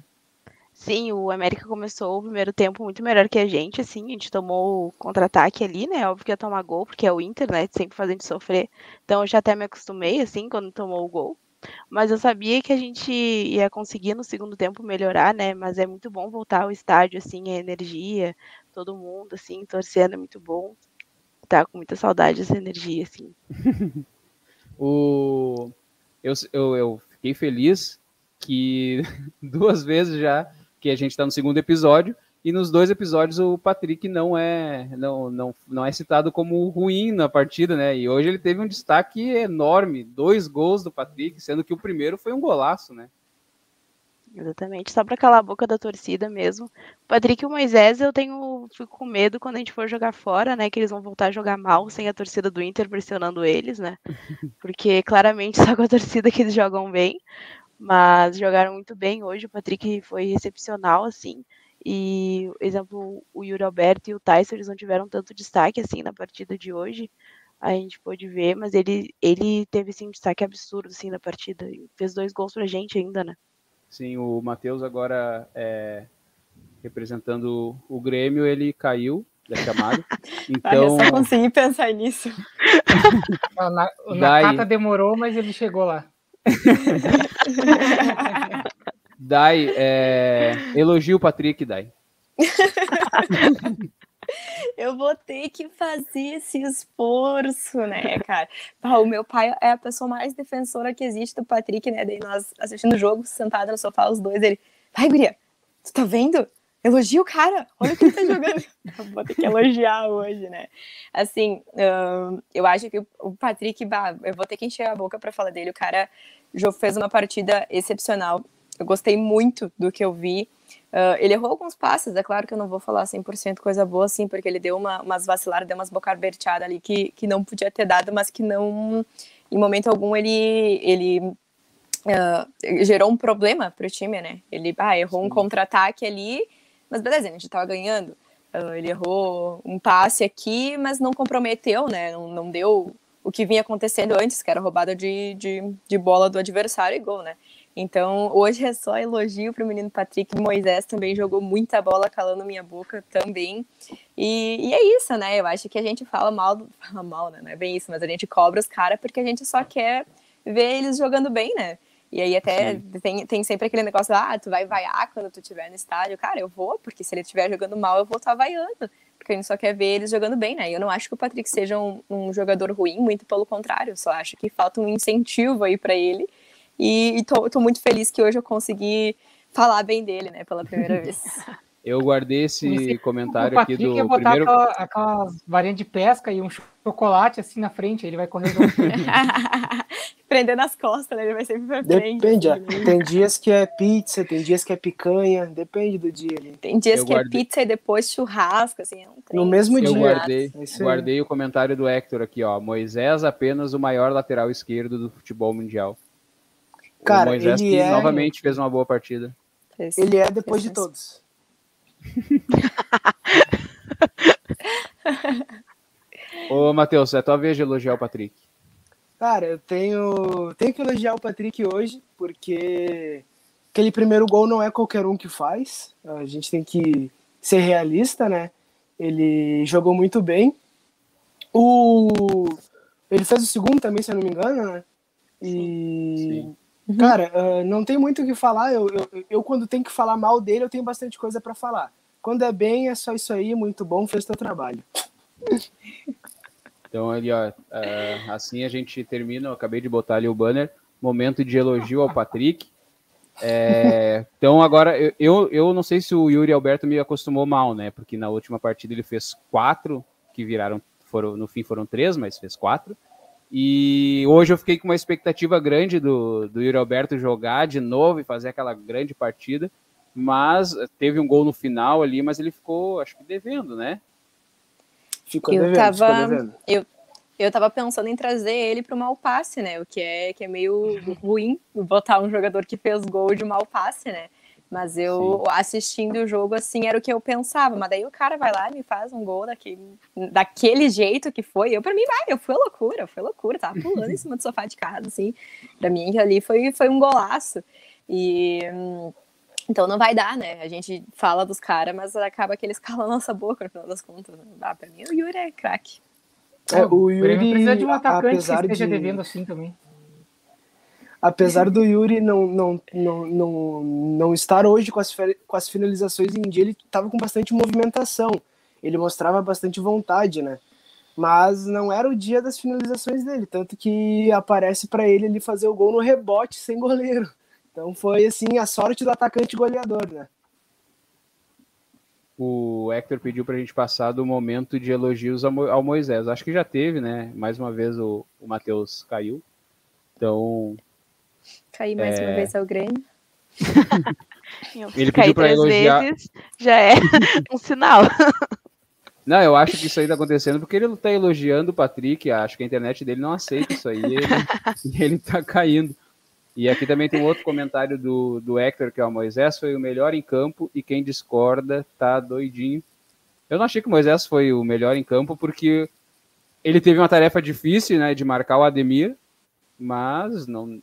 Sim, o América começou o primeiro tempo muito melhor que a gente, assim, a gente tomou o contra-ataque ali, né? Óbvio que ia tomar gol, porque é o Inter, né? Sempre faz a gente sofrer. Então eu já até me acostumei, assim, quando tomou o gol. Mas eu sabia que a gente ia conseguir no segundo tempo melhorar, né? Mas é muito bom voltar ao estádio, assim, a energia, todo mundo, assim, torcendo é muito bom. Tá com muita saudade dessa energia, assim. O, eu, eu, eu fiquei feliz que duas vezes já que a gente está no segundo episódio e nos dois episódios o Patrick não é não, não, não é citado como ruim na partida, né? E hoje ele teve um destaque enorme, dois gols do Patrick, sendo que o primeiro foi um golaço, né? Exatamente, só para calar a boca da torcida mesmo. O Patrick e o Moisés, eu tenho fico com medo quando a gente for jogar fora, né, que eles vão voltar a jogar mal sem a torcida do Inter pressionando eles, né? Porque claramente só com a torcida que eles jogam bem, mas jogaram muito bem hoje. O Patrick foi excepcional assim. E, exemplo, o Yuri Alberto e o Tyson, eles não tiveram tanto destaque assim na partida de hoje. A gente pôde ver, mas ele ele teve assim um destaque absurdo assim na partida. Fez dois gols pra gente ainda, né? Sim, o Matheus agora é, representando o Grêmio, ele caiu da chamada. Então, eu só consegui pensar nisso. o Nakata demorou, mas ele chegou lá. Dai, é, elogio o Patrick, Dai. eu vou ter que fazer esse esforço, né, cara? o meu pai é a pessoa mais defensora que existe do Patrick, né? Daí nós assistindo o jogo, sentado no sofá, os dois, ele, vai, guria, tu tá vendo? Elogia o cara, olha o que ele tá jogando. vou ter que elogiar hoje, né? Assim, eu acho que o Patrick, eu vou ter que encher a boca para falar dele. O cara fez uma partida excepcional. Eu gostei muito do que eu vi. Uh, ele errou alguns passes, é claro que eu não vou falar 100% coisa boa, assim, porque ele deu uma, umas vaciladas, deu umas bocarberteadas ali que, que não podia ter dado, mas que não, em momento algum, ele, ele uh, gerou um problema para o time, né? Ele ah, errou Sim. um contra-ataque ali, mas beleza, a gente estava ganhando. Uh, ele errou um passe aqui, mas não comprometeu, né? Não, não deu o que vinha acontecendo antes, que era roubada de, de, de bola do adversário e gol, né? Então, hoje é só elogio para o menino Patrick. Moisés também jogou muita bola calando minha boca também. E, e, é isso, né? Eu acho que a gente fala mal, fala mal, né? Não é bem isso, mas a gente cobra os caras porque a gente só quer ver eles jogando bem, né? E aí até tem, tem sempre aquele negócio, ah, tu vai vaiar quando tu estiver no estádio. Cara, eu vou, porque se ele estiver jogando mal, eu vou estar tá vaiando. Porque a gente só quer ver eles jogando bem, né? E eu não acho que o Patrick seja um, um jogador ruim, muito pelo contrário. Só acho que falta um incentivo aí para ele e, estou muito feliz que hoje eu consegui falar bem dele, né, pela primeira vez. Eu guardei esse comentário aqui do ia botar primeiro... aquela, aquelas varinhas de pesca e um chocolate assim na frente, ele vai correr Prender nas costas, né? Ele vai sempre pra frente. Depende, assim, tem dias que é pizza, tem dias que é picanha, depende do dia ali. Tem dias eu que é guardei... é pizza e depois churrasco, assim, é um No mesmo eu dia. Guardei, é guardei o comentário do Hector aqui, ó. Moisés apenas o maior lateral esquerdo do futebol mundial. Cara, o Moisés ele é... novamente fez uma boa partida. Ele é depois de todos. Ô, Matheus, é tua vez de elogiar o Patrick. Cara, eu tenho, tenho que elogiar o Patrick hoje, porque aquele primeiro gol não é qualquer um que faz. A gente tem que ser realista, né? Ele jogou muito bem. O... Ele fez o segundo também, se eu não me engano, né? E Sim. Uhum. Cara, uh, não tem muito o que falar. Eu, eu, eu, quando tenho que falar mal dele, eu tenho bastante coisa para falar. Quando é bem, é só isso aí, muito bom, fez teu trabalho. Então, ali, ó, uh, assim a gente termina. Eu acabei de botar ali o banner. Momento de elogio ao Patrick. É, então, agora, eu, eu não sei se o Yuri Alberto me acostumou mal, né? Porque na última partida ele fez quatro, que viraram, foram, no fim foram três, mas fez quatro. E hoje eu fiquei com uma expectativa grande do, do Yuri Alberto jogar de novo e fazer aquela grande partida. Mas teve um gol no final ali, mas ele ficou, acho que, devendo, né? Ficou eu devendo, tava, ficou devendo. Eu, eu tava pensando em trazer ele para o mau passe, né? O que é, que é meio ruim botar um jogador que fez gol de mau passe, né? Mas eu Sim. assistindo o jogo, assim, era o que eu pensava. Mas daí o cara vai lá e me faz um gol daquele, daquele jeito que foi. Eu, pra mim, vai, eu fui loucura, foi loucura. Tava pulando em cima do sofá de casa, assim. Pra mim, ali foi, foi um golaço. E. Então não vai dar, né? A gente fala dos caras, mas acaba que eles calam a nossa boca no final das contas. Né? Ah, pra mim o Yuri é craque. É, o Yuri precisa de um atacante que esteja de... devendo assim também apesar do Yuri não, não, não, não, não estar hoje com as, com as finalizações em dia, ele estava com bastante movimentação. Ele mostrava bastante vontade, né? mas não era o dia das finalizações dele, tanto que aparece para ele ali fazer o gol no rebote sem goleiro. Então foi assim a sorte do atacante goleador, né? O Hector pediu para a gente passar do momento de elogios ao Moisés. Acho que já teve, né? Mais uma vez o, o Matheus caiu. Então. Cair mais é... uma vez ao Grêmio. Ele pediu para elogiar. Vezes, já é um sinal. Não, eu acho que isso aí tá acontecendo porque ele tá elogiando o Patrick. Acho que a internet dele não aceita isso aí. E ele, ele tá caindo. E aqui também tem um outro comentário do, do Hector, que é o Moisés foi o melhor em campo e quem discorda tá doidinho. Eu não achei que o Moisés foi o melhor em campo porque ele teve uma tarefa difícil, né, de marcar o Ademir, mas não,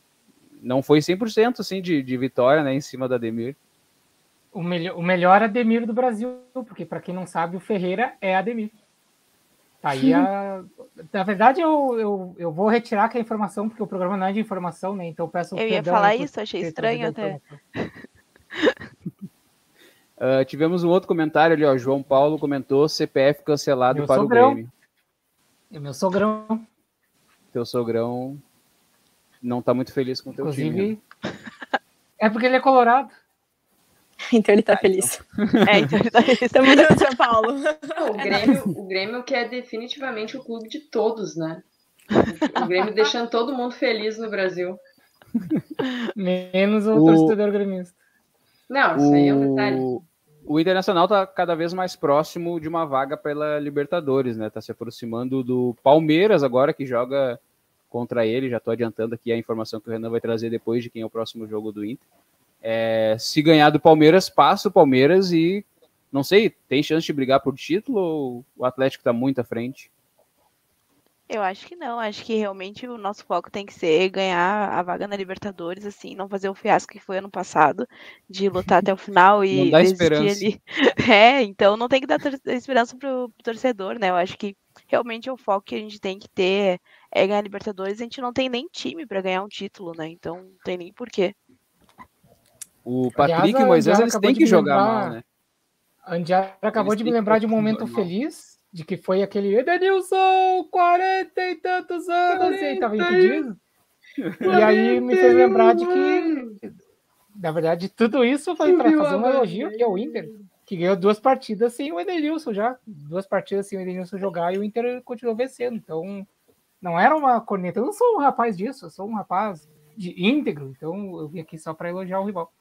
não foi 100% assim, de, de vitória né, em cima do Ademir. O, melhor, o melhor Ademir do Brasil, porque para quem não sabe, o Ferreira é Ademir. Tá aí a... Na verdade, eu, eu, eu vou retirar aquela informação, porque o programa não é de informação, né? Então peço Eu ia falar isso, achei estranho até. uh, tivemos um outro comentário ali, ó. João Paulo comentou CPF cancelado Meu para sogrão. o Grêmio. E meu sogrão. Teu sogrão não tá muito feliz com o teu Inclusive, time. Né? É porque ele é colorado. Então ele tá ah, feliz. Então. É, então ele tá feliz. Tamo junto, São Paulo. O Grêmio, o Grêmio que é definitivamente o clube de todos, né? O Grêmio deixando todo mundo feliz no Brasil. Menos o, o... torcedor gremista. Não, isso o... aí é um detalhe. O Internacional tá cada vez mais próximo de uma vaga pela Libertadores, né? Tá se aproximando do Palmeiras agora, que joga contra ele. Já tô adiantando aqui a informação que o Renan vai trazer depois de quem é o próximo jogo do Inter. É, se ganhar do Palmeiras, passa o Palmeiras e não sei, tem chance de brigar por título ou o Atlético está muito à frente? Eu acho que não, acho que realmente o nosso foco tem que ser ganhar a vaga na Libertadores, assim, não fazer o fiasco que foi ano passado, de lutar até o final e não dá esperança. ali. É, então não tem que dar esperança pro, pro torcedor, né? Eu acho que realmente é o foco que a gente tem que ter é ganhar a Libertadores. A gente não tem nem time para ganhar um título, né? Então não tem nem porquê. O Patrick Aliás, e o Moisés eles têm que jogar lembrar, mal, né? A Andiara acabou eles de me lembrar de um momento feliz, de que foi aquele Edenilson, 40 e tantos anos, e estava impedido. E aí me fez lembrar de que, na verdade, tudo isso foi para fazer um elogio, que é o Inter, que ganhou duas partidas sem o Edenilson já. Duas partidas sem o Edenilson jogar e o Inter continuou vencendo. Então, não era uma corneta. Eu não sou um rapaz disso, eu sou um rapaz de íntegro. Então, eu vim aqui só para elogiar o rival.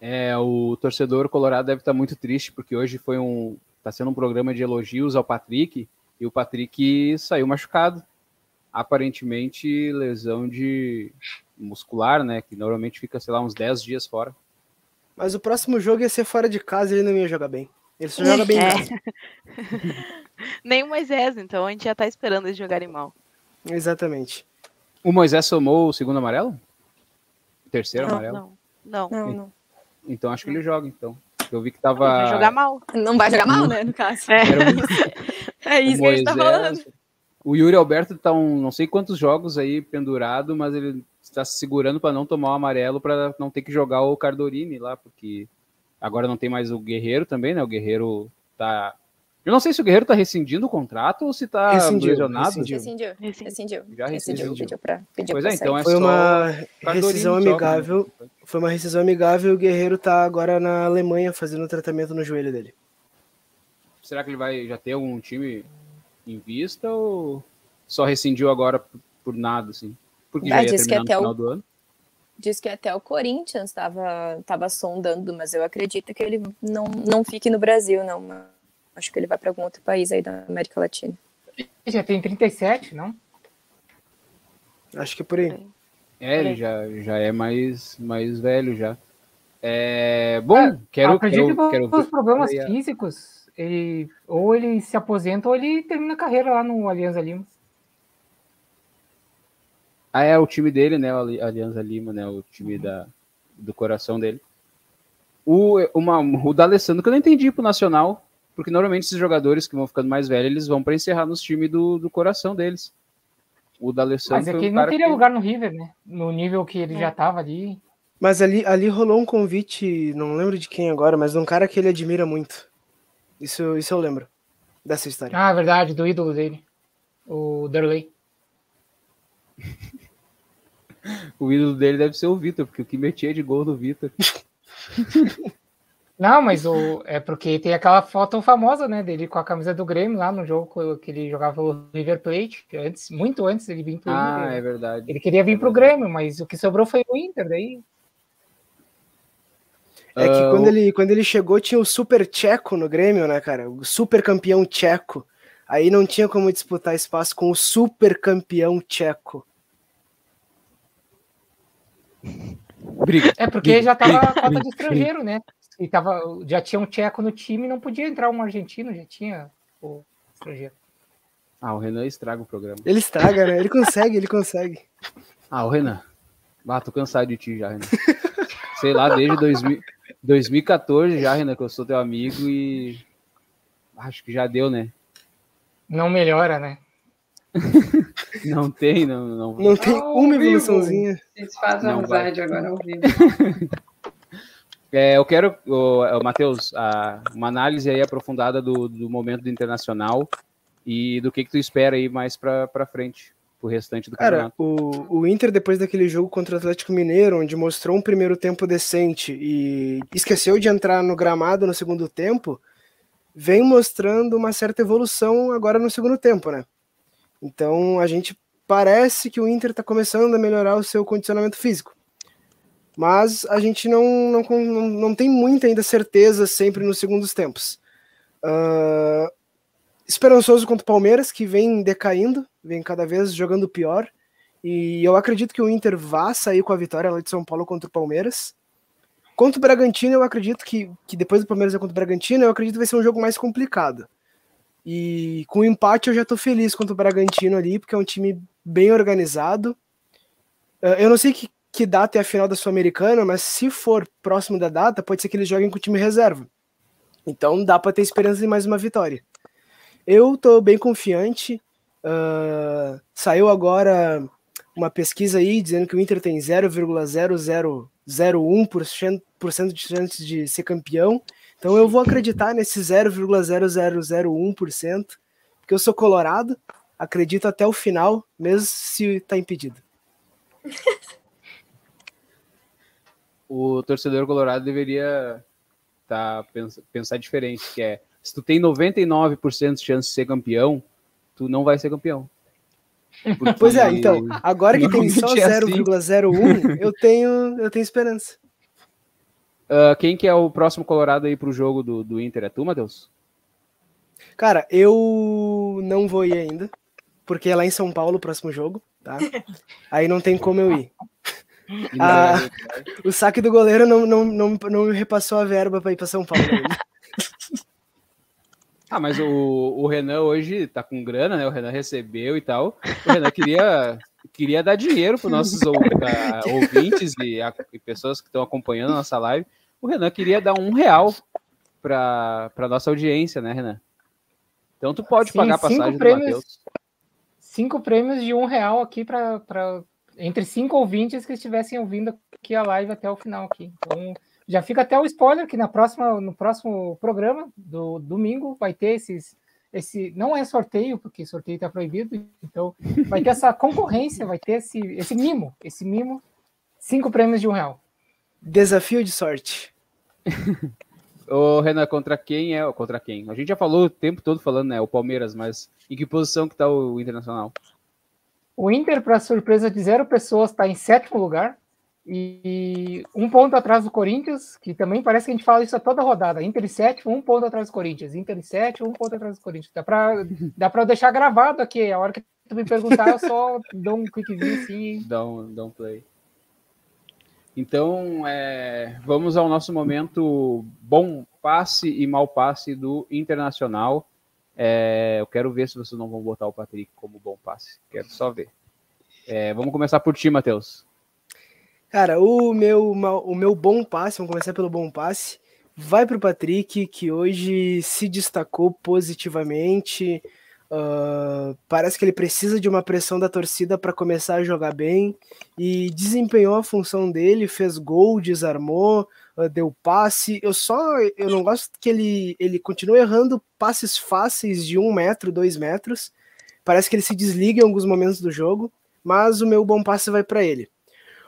É, o torcedor colorado deve estar muito triste, porque hoje foi um. está sendo um programa de elogios ao Patrick, e o Patrick saiu machucado. Aparentemente, lesão de muscular, né? Que normalmente fica, sei lá, uns 10 dias fora. Mas o próximo jogo ia ser fora de casa e ele não ia jogar bem. Ele só joga bem é. casa. Nem o Moisés, então a gente já tá esperando eles jogarem mal. Exatamente. O Moisés somou o segundo amarelo? terceiro não, amarelo? Não, não. não. Então acho que ele joga, então. Eu vi que tava. Vai jogar mal. Não vai jogar mal, né? No caso. É, é isso que a gente tá falando. O Yuri Alberto tá um não sei quantos jogos aí pendurado, mas ele está se segurando para não tomar o amarelo para não ter que jogar o Cardorini lá, porque agora não tem mais o Guerreiro também, né? O Guerreiro tá eu não sei se o Guerreiro tá rescindindo o contrato ou se tá rescindiu, lesionado. Rescindiu. Rescindiu. rescindiu. Já rescindiu. Pediu pra, pediu pois é, então é Foi uma rescisão amigável. Foi uma rescisão amigável e o Guerreiro tá agora na Alemanha fazendo tratamento no joelho dele. Será que ele vai já ter algum time em vista ou só rescindiu agora por, por nada, assim? Porque ah, já ia terminar no final o... do ano? Diz que até o Corinthians estava tava sondando, mas eu acredito que ele não, não fique no Brasil, não. Acho que ele vai para algum outro país aí da América Latina. Ele já tem 37, não? Acho que é por aí. É, ele já, já é mais, mais velho já. É, bom, é, quero, acredito quero, que quero os problemas físicos, ele, ou ele se aposenta ou ele termina a carreira lá no Alianza Lima. Ah, é o time dele, né? O Alianza Lima, né? O time da, do coração dele. O, uma, o D'Alessandro que eu não entendi pro Nacional. Porque normalmente esses jogadores que vão ficando mais velhos, eles vão para encerrar nos times do, do coração deles. O D'Alessandro. Mas é que um não teria que... lugar no River, né? No nível que ele é. já estava ali. Mas ali, ali rolou um convite, não lembro de quem agora, mas de um cara que ele admira muito. Isso, isso eu lembro. dessa história. Ah, verdade, do ídolo dele, o Derley. O ídolo dele deve ser o Vitor, porque o que metia de gol do Vitor. Não, mas o, é porque tem aquela foto famosa, né, dele com a camisa do Grêmio lá no jogo que ele jogava o River Plate, antes, muito antes dele vir pro Ah, Inter. é verdade. Ele queria vir pro Grêmio, mas o que sobrou foi o Inter, daí. É que Ah, quando, o- ele, quando ele chegou tinha o super tcheco no Grêmio, né, cara? O super campeão tcheco. Aí não tinha como disputar espaço com o super campeão tcheco. Briga. É porque briga, já tava briga, a cota briga, de estrangeiro, né? E tava, já tinha um tcheco no time, não podia entrar um argentino, já tinha o estrangeiro. Ah, o Renan estraga o programa. Ele estraga, né? Ele consegue, ele consegue. Ah, o Renan. Ah, tô cansado de ti já, Renan. Sei lá, desde 2000, 2014 já, Renan, que eu sou teu amigo e. Acho que já deu, né? Não melhora, né? Não tem, não. não... Não tem Ao uma evoluçãozinha. Não vai. amizade agora ao vivo. É, eu quero, ô, Matheus, uma análise aí aprofundada do, do momento do Internacional e do que, que tu espera aí mais pra, pra frente, pro restante do Cara, campeonato. o, o Inter, depois daquele jogo contra o Atlético Mineiro, onde mostrou um primeiro tempo decente e esqueceu de entrar no gramado no segundo tempo, vem mostrando uma certa evolução agora no segundo tempo, né? Então a gente parece que o Inter está começando a melhorar o seu condicionamento físico. Mas a gente não, não, não, não tem muita ainda certeza sempre nos segundos tempos. Ah, esperançoso contra o Palmeiras, que vem decaindo, vem cada vez jogando pior. E eu acredito que o Inter vá sair com a vitória lá de São Paulo contra o Palmeiras. Contra o Bragantino, eu acredito que, que depois do Palmeiras é contra o Bragantino, eu acredito que vai ser um jogo mais complicado. E com o empate eu já tô feliz contra o Bragantino ali, porque é um time bem organizado. Eh, Eu não sei que, que data é a final da Sul-Americana, mas se for próximo da data, pode ser que eles joguem com o time reserva. Então dá para ter esperança de mais uma vitória. Eu tô bem confiante. ah, saiu agora uma pesquisa aí dizendo que o Inter tem 0,0001% de chance de ser campeão. Então eu vou acreditar nesse 0,0001%, porque eu sou colorado, acredito até o final, mesmo se tá impedido. O torcedor colorado deveria tá, pens- pensar diferente, que é, se tu tem 99% de chance de ser campeão, tu não vai ser campeão. Porque- Pois é, então, agora que tem só Normalmente é assim. 0,01, eu tenho, eu tenho esperança. Ah, quem que é o próximo colorado aí pro jogo do, do Inter? É tu, Matheus? Cara, eu não vou ir ainda, porque é lá em São Paulo o próximo jogo, tá? Aí não tem como eu ir. Ah. O saque do goleiro não, não, não, não me repassou a verba para ir para São Paulo. ainda. Ah, mas o, o Renan hoje tá com grana, né? O Renan recebeu e tal. O Renan queria, queria dar dinheiro para nossos ou- ah, ouvintes e, a- e pessoas que estão acompanhando a nossa live. O Renan queria dar um real para nossa audiência, né, Renan? Então tu pode Sim, pagar a cinco passagem do prêmios. Matheus. Cinco prêmios de um real aqui para entre cinco ouvintes que estivessem ouvindo aqui a live até o final aqui. Então, já fica até o spoiler que na próxima, no próximo programa do domingo vai ter esses. Esse, não é sorteio, porque sorteio está proibido, então vai ter essa concorrência, vai ter esse, esse mimo, esse mimo, cinco prêmios de um real. Desafio de sorte. Ô, Renan, contra quem é? Contra quem? A gente já falou o tempo todo falando, né? O Palmeiras, mas em que posição que tá o Internacional? O Inter, para surpresa de zero pessoas, está em sétimo lugar. E um ponto atrás do Corinthians, que também parece que a gente fala isso a toda rodada. Inter em sétimo, um ponto atrás do Corinthians. Inter em sétimo, um ponto atrás do Corinthians. Dá para dá pra eu deixar gravado aqui. A hora que tu me perguntar, eu só dou um cliquezinho assim. Dá um, dá um play. Então, é, vamos ao nosso momento bom passe e mau passe do Internacional. É, eu quero ver se vocês não vão botar o Patrick como bom passe. Quero só ver. É, vamos começar por ti, Matheus. Cara, o meu, o meu bom passe, vamos começar pelo bom passe, vai pro Patrick, que hoje se destacou positivamente. ah, parece que ele precisa de uma pressão da torcida para começar a jogar bem e desempenhou a função dele, fez gol, desarmou, uh, deu passe. Eu só eu não gosto que ele, ele continue errando passes fáceis de um metro, dois metros. Parece que ele se desliga em alguns momentos do jogo, mas o meu bom passe vai para ele.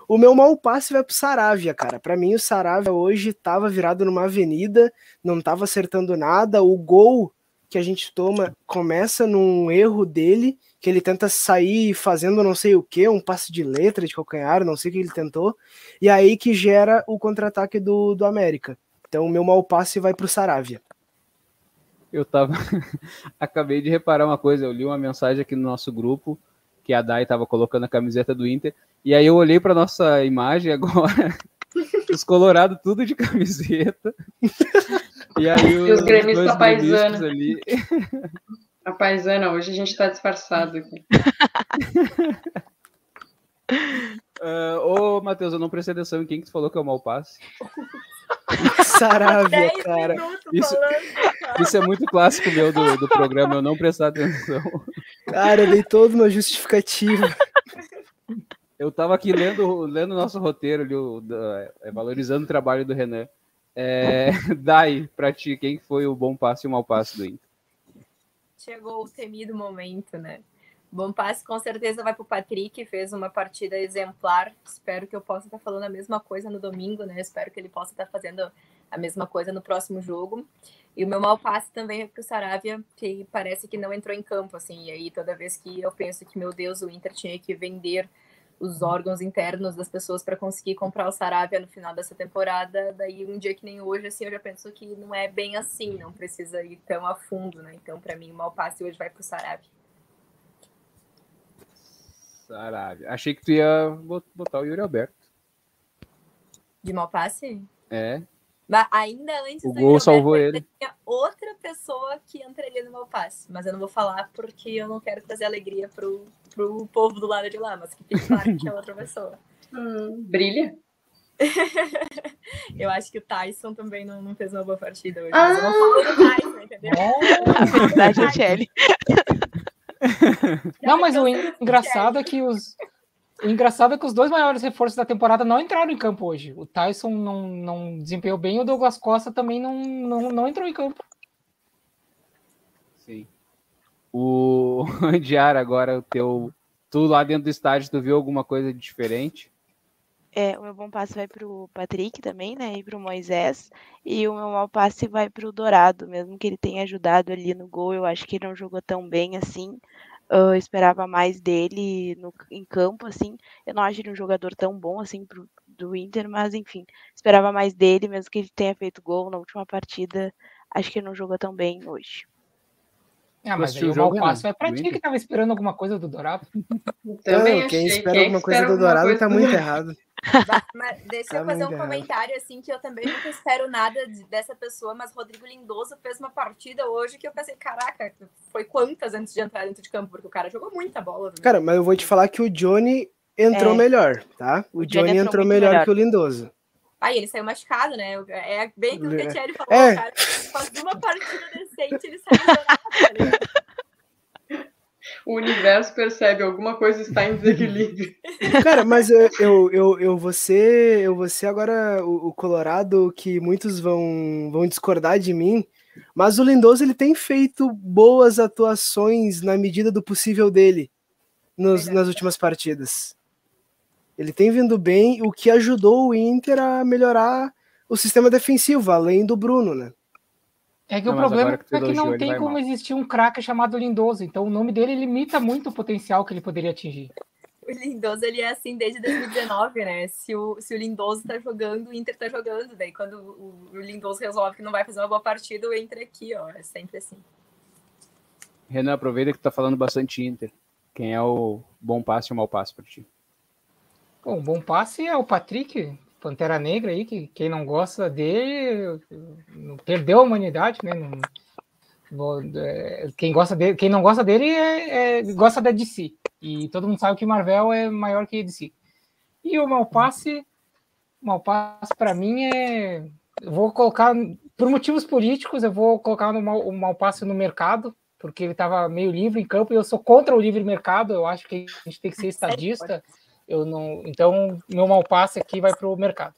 O meu mau passe vai pro Saravia, cara. Para mim, o Saravia hoje tava virado numa avenida, não tava acertando nada. O gol que a gente toma começa num erro dele, que ele tenta sair fazendo não sei o que, um passe de letra de calcanhar, não sei o que ele tentou, e aí que gera o contra-ataque do, do América. Então o meu mau passe vai pro Saravia. Eu tava. Acabei de reparar uma coisa, eu li uma mensagem aqui no nosso grupo que a Dai tava colocando a camiseta do Inter, e aí eu olhei para nossa imagem agora, os colorados tudo de camiseta. E aí os, os gremistas paisana. Ali. A paisana, hoje a gente está disfarçado aqui. Uh, ô, Matheus, eu não prestei atenção em quem que tu falou que é o mau passe. Saravia, cara. Isso, falando, isso é muito clássico meu do, do programa, eu não prestar atenção. Cara, eu dei todo uma justificativa. Eu tava aqui lendo lendo nosso roteiro, ali, o, da, é, valorizando o trabalho do Renan. É, Dai, pra ti, quem foi o bom passe e o mau passe do Inter? Chegou o temido momento, né? Bom passe com certeza vai para o Patrick, fez uma partida exemplar. Espero que eu possa estar falando a mesma coisa no domingo, né? Espero que ele possa estar fazendo a mesma coisa no próximo jogo. E o meu mau passe também é para o Saravia, que parece que não entrou em campo, assim. E aí toda vez que eu penso que, meu Deus, o Inter tinha que vender os órgãos internos das pessoas para conseguir comprar o Saravia no final dessa temporada, daí um dia que nem hoje, assim, eu já penso que não é bem assim, não precisa ir tão a fundo, né? Então, para mim, o mau passe hoje vai para o Saravia. Sarabia. Achei que tu ia botar o Yuri Alberto. De mau passe? É. Mas ainda antes o gol salvou ele. Tinha outra pessoa que entraria no mau passe, mas eu não vou falar porque eu não quero trazer alegria pro, pro povo do lado de lá, mas que fique claro que é outra pessoa. Hum, brilha. eu acho que o Tyson também não, não fez uma boa partida hoje. Ah! Mas eu não falo do Tyson, entendeu? A verdade é Shelly. Não, mas o engraçado é que os. O engraçado é que os dois maiores reforços da temporada não entraram em campo hoje. O Tyson não, não desempenhou bem e o Douglas Costa também não, não, não entrou em campo. Sim. O Diara, agora o teu. Tu lá dentro do estádio, tu viu alguma coisa diferente? É, o meu bom passe vai para o Patrick também, né? E para o Moisés. E o meu mau passe vai para o Dourado, mesmo que ele tenha ajudado ali no gol. Eu acho que ele não jogou tão bem assim. Eu esperava mais dele no, em campo, assim. Eu não acho ele um jogador tão bom assim pro, do Inter, mas enfim, esperava mais dele, mesmo que ele tenha feito gol na última partida. Acho que ele não jogou tão bem hoje. Ah, mas aí o jogo passo é pra ti que tava esperando alguma coisa do Dourado. Também quem espera quem alguma coisa do Dourado coisa tá muito errado. Mas deixa tá eu fazer um errado. comentário assim que eu também nunca espero nada dessa pessoa, mas Rodrigo Lindoso fez uma partida hoje que eu pensei, caraca, foi quantas antes de entrar dentro de campo, porque o cara jogou muita bola. Viu? Cara, mas eu vou te falar que o Johnny entrou é. melhor, tá? O, o Johnny, Johnny, entrou, melhor, melhor, que o Lindoso. Aí ele saiu machucado, né? É bem aquilo que a Thierry falou, é. cara. Faz uma partida decente, ele saiu tá O universo percebe alguma coisa está em desequilíbrio. Cara, mas eu, eu, eu, eu vou ser, eu vou ser agora o, o, Colorado que muitos vão, vão discordar de mim, mas o Lindoso ele tem feito boas atuações na medida do possível dele nos, nas últimas partidas. Ele tem vindo bem, o que ajudou o Inter a melhorar o sistema defensivo, além do Bruno, né? É que não, o problema que é que não tem como mal. existir um craque chamado Lindoso, então o nome dele limita muito o potencial que ele poderia atingir. O Lindoso ele é assim desde 2019, né? Se o, se o Lindoso tá jogando, o Inter tá jogando. Daí quando o, o Lindoso resolve que não vai fazer uma boa partida, o Inter aqui, ó. É sempre assim. Renan, aproveita que tá falando bastante Inter. Quem é o bom passe e o mau passe para ti? Bom, bom passe é o Patrick, Pantera Negra aí, que quem não gosta dele perdeu a humanidade, né? Não, é, quem, gosta dele, quem não gosta dele é, é, gosta da DC. E todo mundo sabe que Marvel é maior que DC. E o Malpasse, Malpasse para mim é. Eu vou colocar, por motivos políticos, eu vou colocar no mal, o Malpasse no mercado, porque ele estava meio livre em campo e eu sou contra o livre mercado. Eu acho que a gente tem que ser estadista. Eu não, então, meu mal passe aqui vai para o mercado.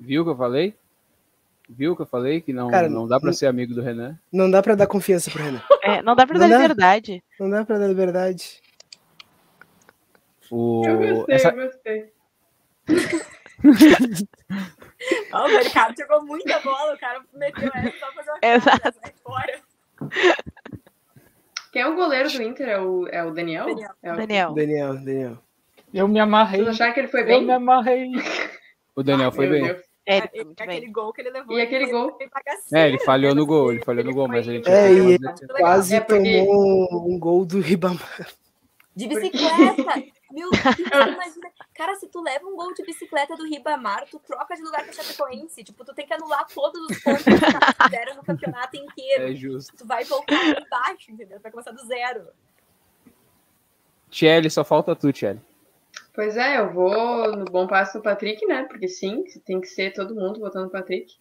Viu que eu falei? Viu que eu falei que não, Cara, não dá pra não- ser amigo do Renan? Não dá pra dar confiança pro Renan. É, não dá pra Não dar dá? liberdade. Não dá pra dar liberdade. O, Eu gostei, essa- eu gostei. Ó, o mercado jogou muita bola, o cara meteu essa só pra fazer uma sai fora. Quem é o goleiro do Inter? É o, é o Daniel? Daniel. É o... Daniel. Daniel, Daniel. Eu me amarrei. Vocês acharam que ele foi Eu bem? me amarrei. o Daniel foi Meu bem. Deus. É, ele foi E muito aquele bem. gol que ele levou. E aquele ele gol? foi É, ele falhou no gol, ele falhou no gol, mas a gente É, e fazer- Quase É porque- tomou um gol do Ribamar. De bicicleta! Meu Deus, imagina. Cara, se tu leva um gol de bicicleta do Ribamar, tu troca de lugar com a Chapecoense. Tipo, tu tem que anular todos os pontos que caras fizeram no campeonato inteiro. É justo. Tu vai voltar embaixo, entendeu? Tu vai começar do zero. Tchelle, só falta tu, Tchelle. Pois é, eu vou no bom passo do Patrick, né? Porque sim, tem que ser todo mundo votando no Patrick.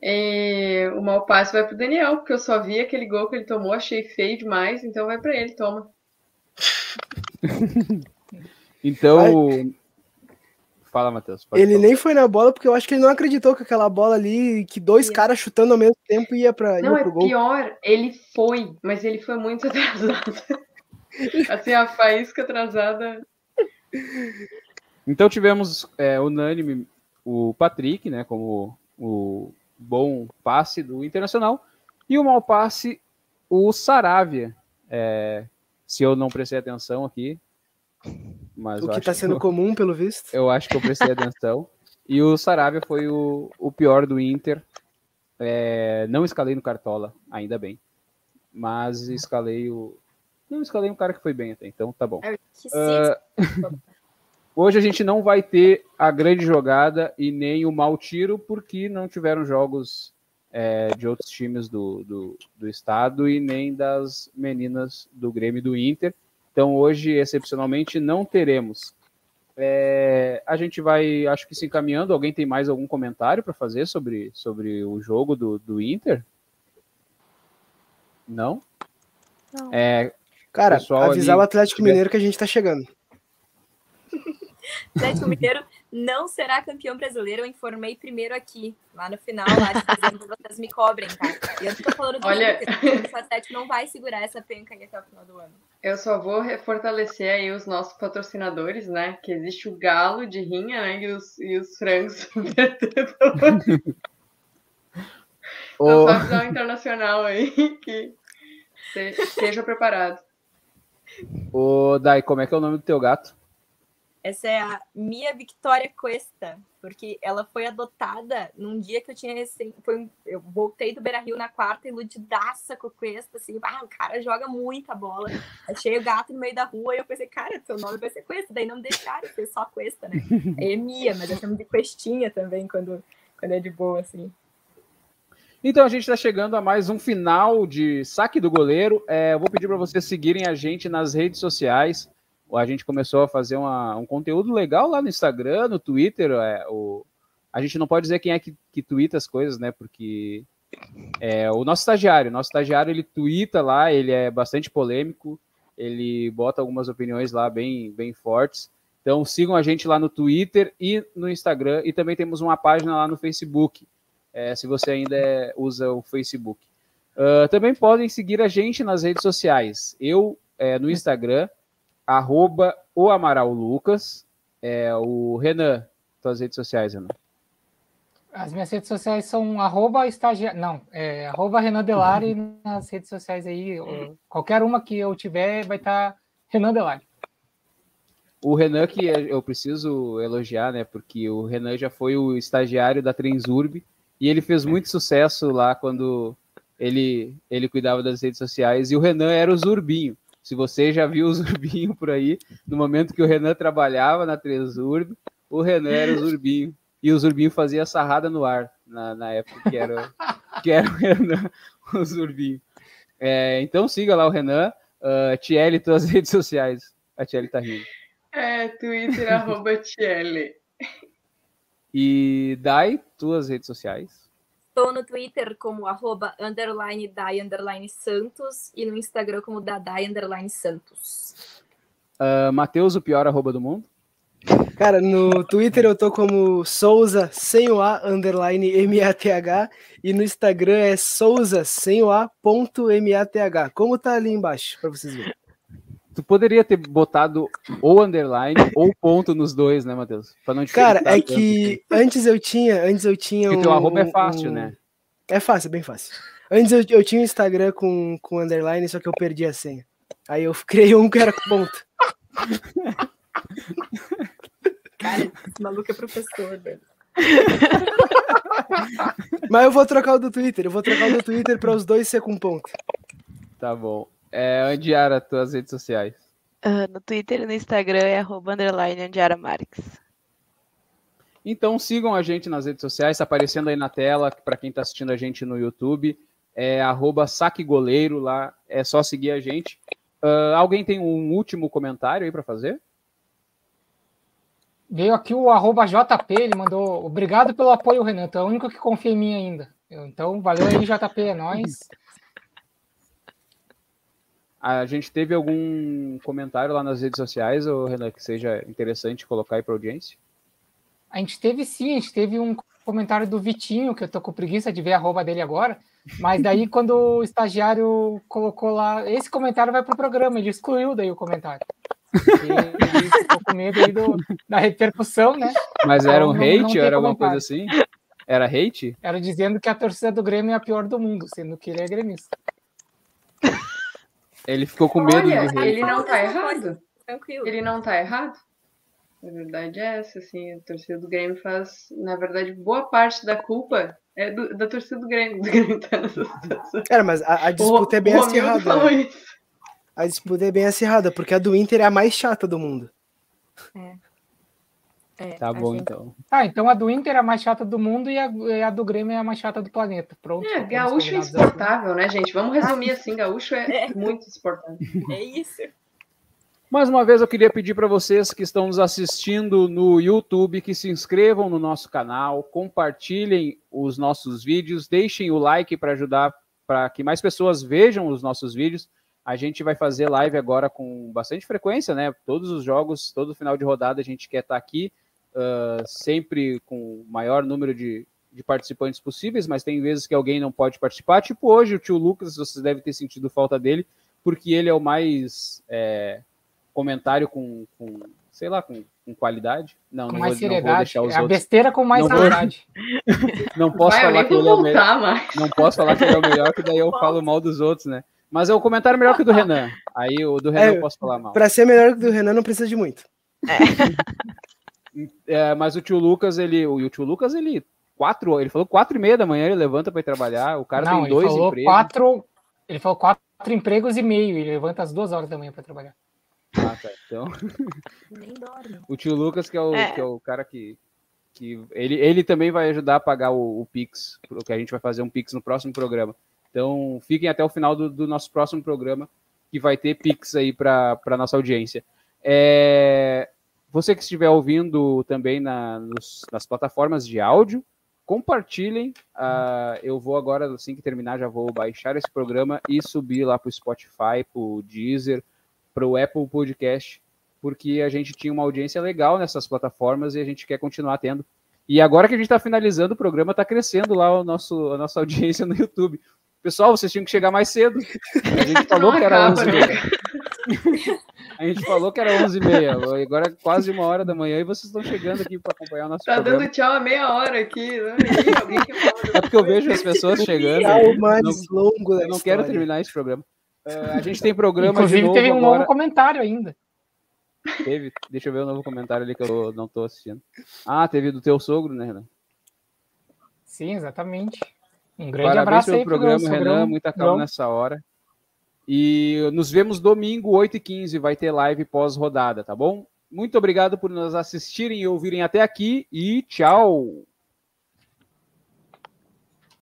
E o mau passo vai pro Daniel, porque eu só vi aquele gol que ele tomou, achei feio demais, então vai pra ele, toma. Então. Fala, Matheus. Ele falar. nem foi na bola porque eu acho que ele não acreditou que aquela bola ali, que dois Ia. caras chutando ao mesmo tempo ia, pra, Não, ia é pro gol. pior, ele foi, mas ele foi muito atrasado. Assim, a faísca atrasada. Então tivemos é, unânime o Patrick, né, como o bom passe do Internacional, e o mau passe, o Saravia. É, se eu não prestei atenção aqui, mas O que acho tá sendo eu- comum, pelo visto. eu acho que eu prestei atenção. E o Saravia foi o, o pior do Inter. É, não escalei no Cartola, ainda bem. Mas escalei o. Não escalei um cara que foi bem até, então tá bom. Ah, Hoje a gente não vai ter a grande jogada e nem o mau tiro, porque não tiveram jogos é, de outros times do, do, do estado e nem das meninas do Grêmio e do Inter. Então hoje, excepcionalmente, não teremos. É, a gente vai, acho que se encaminhando. Alguém tem mais algum comentário para fazer sobre, sobre o jogo do, do Inter? Não? Não. É, Cara, Pessoal avisar ali, o Atlético tiver- Mineiro que a gente tá chegando. Atlético Mineiro não será campeão brasileiro. Eu informei primeiro aqui, lá no final, lá de dezembro, vocês me cobrem, tá? E eu tô falando do Olha- o Atlético não vai segurar essa penca aí até o final do ano. Eu só vou fortalecer aí os nossos patrocinadores, né? Que existe o galo de rinha, né? E os, e os frangos. Então, só avisar o internacional aí que se- esteja preparado. O Dai, como é que é o nome do teu gato? Essa é a Mia Victoria Cuesta, porque ela foi adotada num dia que eu tinha recém. Foi um- eu voltei do Beira Rio na quarta, iludidaça com o Cuesta, assim, ah, o cara joga muita bola. Achei o gato no meio da rua e eu pensei, cara, seu nome vai ser Cuesta, daí não deixaram ser só Cuesta, né? É Mia, mas eu chamo de Questinha também quando, quando é de boa, assim. Então a gente está chegando a mais um final de saque do goleiro. É, eu vou pedir para vocês seguirem a gente nas redes sociais. A gente começou a fazer uma- um conteúdo legal lá no Instagram, no Twitter. é, o- a gente não pode dizer quem é que, que as coisas, né? Porque é o nosso estagiário. Nosso estagiário ele twitta lá, ele é bastante polêmico, ele bota algumas opiniões lá bem, bem fortes. Então sigam a gente lá no Twitter e no Instagram. E também temos uma página lá no Facebook é, se você ainda é- usa o Facebook. Ah, também podem seguir a gente nas redes sociais. Eu, é, no Instagram, arroba o Amaral Lucas. É, o Renan, tuas redes sociais, Renan. As minhas redes sociais são arroba estagiário. Não, é arroba Renan Delari nas redes sociais aí. Qualquer uma que eu tiver vai estar Renan Delari. O Renan, que eu preciso elogiar, né? Porque o Renan já foi o estagiário da Transurb e ele fez muito sucesso lá quando ele, ele cuidava das redes sociais. E o Renan era o Zurbinho. Se você já viu o Zurbinho por aí, no momento que o Renan trabalhava na Transurb, o Renan era o Zurbinho. E o Zurbinho fazia sarrada no ar na, na época que era, que era o Renan, o Zurbinho. É, então siga lá o Renan. Uh, Tiele, tuas redes sociais. A Tiele tá rindo. É, Twitter, arroba Tiele. E Dai, tuas redes sociais. Estou no Twitter como arroba underline Dai underline Santos e no Instagram como Dadai underline Santos. Uh, Matheus, o pior arroba do mundo. Cara, no Twitter eu tô como Souza sem o A underline M-A-T-H e no Instagram é Souza sem o A ponto M-A-T-H. Como tá ali embaixo, pra vocês verem. Tu poderia ter botado ou underline ou ponto nos dois, né, Matheus? Pra não Cara, é tanto. que antes eu tinha, antes eu tinha Porque um... teu arroba é fácil, um- né? É fácil, é bem fácil. Antes eu, eu tinha um Instagram com, com underline, só que eu perdi a senha. Aí eu criei um que era com ponto. Cara, esse maluco é professor, velho. Mas eu vou trocar o do Twitter, eu vou trocar o do Twitter para os dois ser com ponto. Tá bom. É, Andiara, tuas redes sociais. Ah, no Twitter e no Instagram é arroba underline Andiara Marques. Então sigam a gente nas redes sociais, tá aparecendo aí na tela, para quem está assistindo a gente no YouTube, é arroba saquegoleiro lá, é só seguir a gente. Ah, alguém tem um último comentário aí para fazer? Veio aqui o arroba JP, ele mandou obrigado pelo apoio, Renan. Tu é o único que confia em mim ainda. Eu- Então, valeu aí, JP, é nóis. A gente teve algum comentário lá nas redes sociais, ô Renan, que seja interessante colocar aí para audiência? A gente teve sim, a gente teve um comentário do Vitinho, que eu tô com preguiça de ver a arroba dele agora. Mas daí, quando o estagiário colocou lá, esse comentário vai pro programa, ele excluiu daí o comentário. Ele ficou com medo aí do- da repercussão, né? Mas era um Não, não- hate não ou era alguma coisa assim? Era hate? Era dizendo que a torcida do Grêmio é a pior do mundo, sendo que ele é gremista. Ele ficou com medo Olha, do hate. ele não tá errado. Tranquilo. Ele não tá errado. A verdade é essa, assim, a torcida do Grêmio faz, na verdade, boa parte da culpa é do- da torcida do Grêmio. Do Grêmio tá nessa situação. Cara, mas a, a disputa O- é bem acirrada. né? A disputa é bem acirrada, porque a do Inter é a mais chata do mundo. É, Tá a bom, gente- então. Ah, então a do Inter é a mais chata do mundo e a, e a do Grêmio é a mais chata do planeta. Pronto. É, gaúcho é insuportável, né, gente? Vamos resumir assim, gaúcho é muito insuportável. É isso. Mais uma vez eu queria pedir para vocês que estão nos assistindo no YouTube que se inscrevam no nosso canal, compartilhem os nossos vídeos, deixem o like para ajudar para que mais pessoas vejam os nossos vídeos. A gente vai fazer live agora com bastante frequência, né? Todos os jogos, todo final de rodada a gente quer estar aqui, ah, sempre com o maior número de, de participantes possíveis, mas tem vezes que alguém não pode participar. Tipo hoje, o tio Lucas, vocês devem ter sentido falta dele, porque ele é o mais é, comentário com, com, sei lá, com, com qualidade. Não, Com não, mais vou, não vou deixar os É a outros. besteira com mais Não vou- seriedade. Não posso Vai, falar que ele é o melhor. Não posso falar que ele é o melhor, que daí eu falo mal dos outros, né? Mas é o comentário melhor que o do Renan. Aí o do Renan É, eu posso falar mal. Pra ser melhor que o do Renan, não precisa de muito. É, mas o tio Lucas, ele. O, e o tio Lucas, ele. Quatro, ele falou quatro e meia da manhã, ele levanta para ir trabalhar. O cara Não, tem ele dois falou empregos. quatro. Ele falou quatro empregos e meio. Ele levanta às duas horas da manhã para trabalhar. Ah, tá. Então, Nem dorme. o tio Lucas, que é o, É. que é o cara que. que ele, ele também vai ajudar a pagar o, o Pix, porque a gente vai fazer um Pix no próximo programa. Então, fiquem até o final do, do nosso próximo programa, que vai ter Pix aí para a nossa audiência. É, você que estiver ouvindo também na, nos- nas plataformas de áudio, compartilhem. Ah, eu vou agora, assim que terminar, já vou baixar esse programa e subir lá para o Spotify, para o Deezer, para o Apple Podcast, porque a gente tinha uma audiência legal nessas plataformas e a gente quer continuar tendo. E agora que a gente está finalizando o programa, está crescendo lá o nosso, a nossa audiência no YouTube. Pessoal, vocês tinham que chegar mais cedo. A gente falou que era acaba, 11 né? A gente falou que era 11 e meia. Agora é quase uma hora da manhã e vocês estão chegando aqui para acompanhar o nosso Tá programa. dando tchau há meia hora aqui. né? É porque eu vejo as pessoas chegando. É o mais Não- longo da Eu não história. quero terminar esse programa. Ah, a gente tem programa Inclusive, de novo teve um agora. novo comentário ainda. Teve. Deixa eu ver o novo comentário ali que eu não tô assistindo. Ah, teve do teu sogro, né, Renan? Sim, exatamente. Um grande Parabéns abraço pelo aí pro programa, meu Renan. sogrão. Muita calma nessa hora. E nos vemos domingo, 8h15. Vai ter live pós-rodada, tá bom? Muito obrigado por nos assistirem e ouvirem até aqui. E tchau!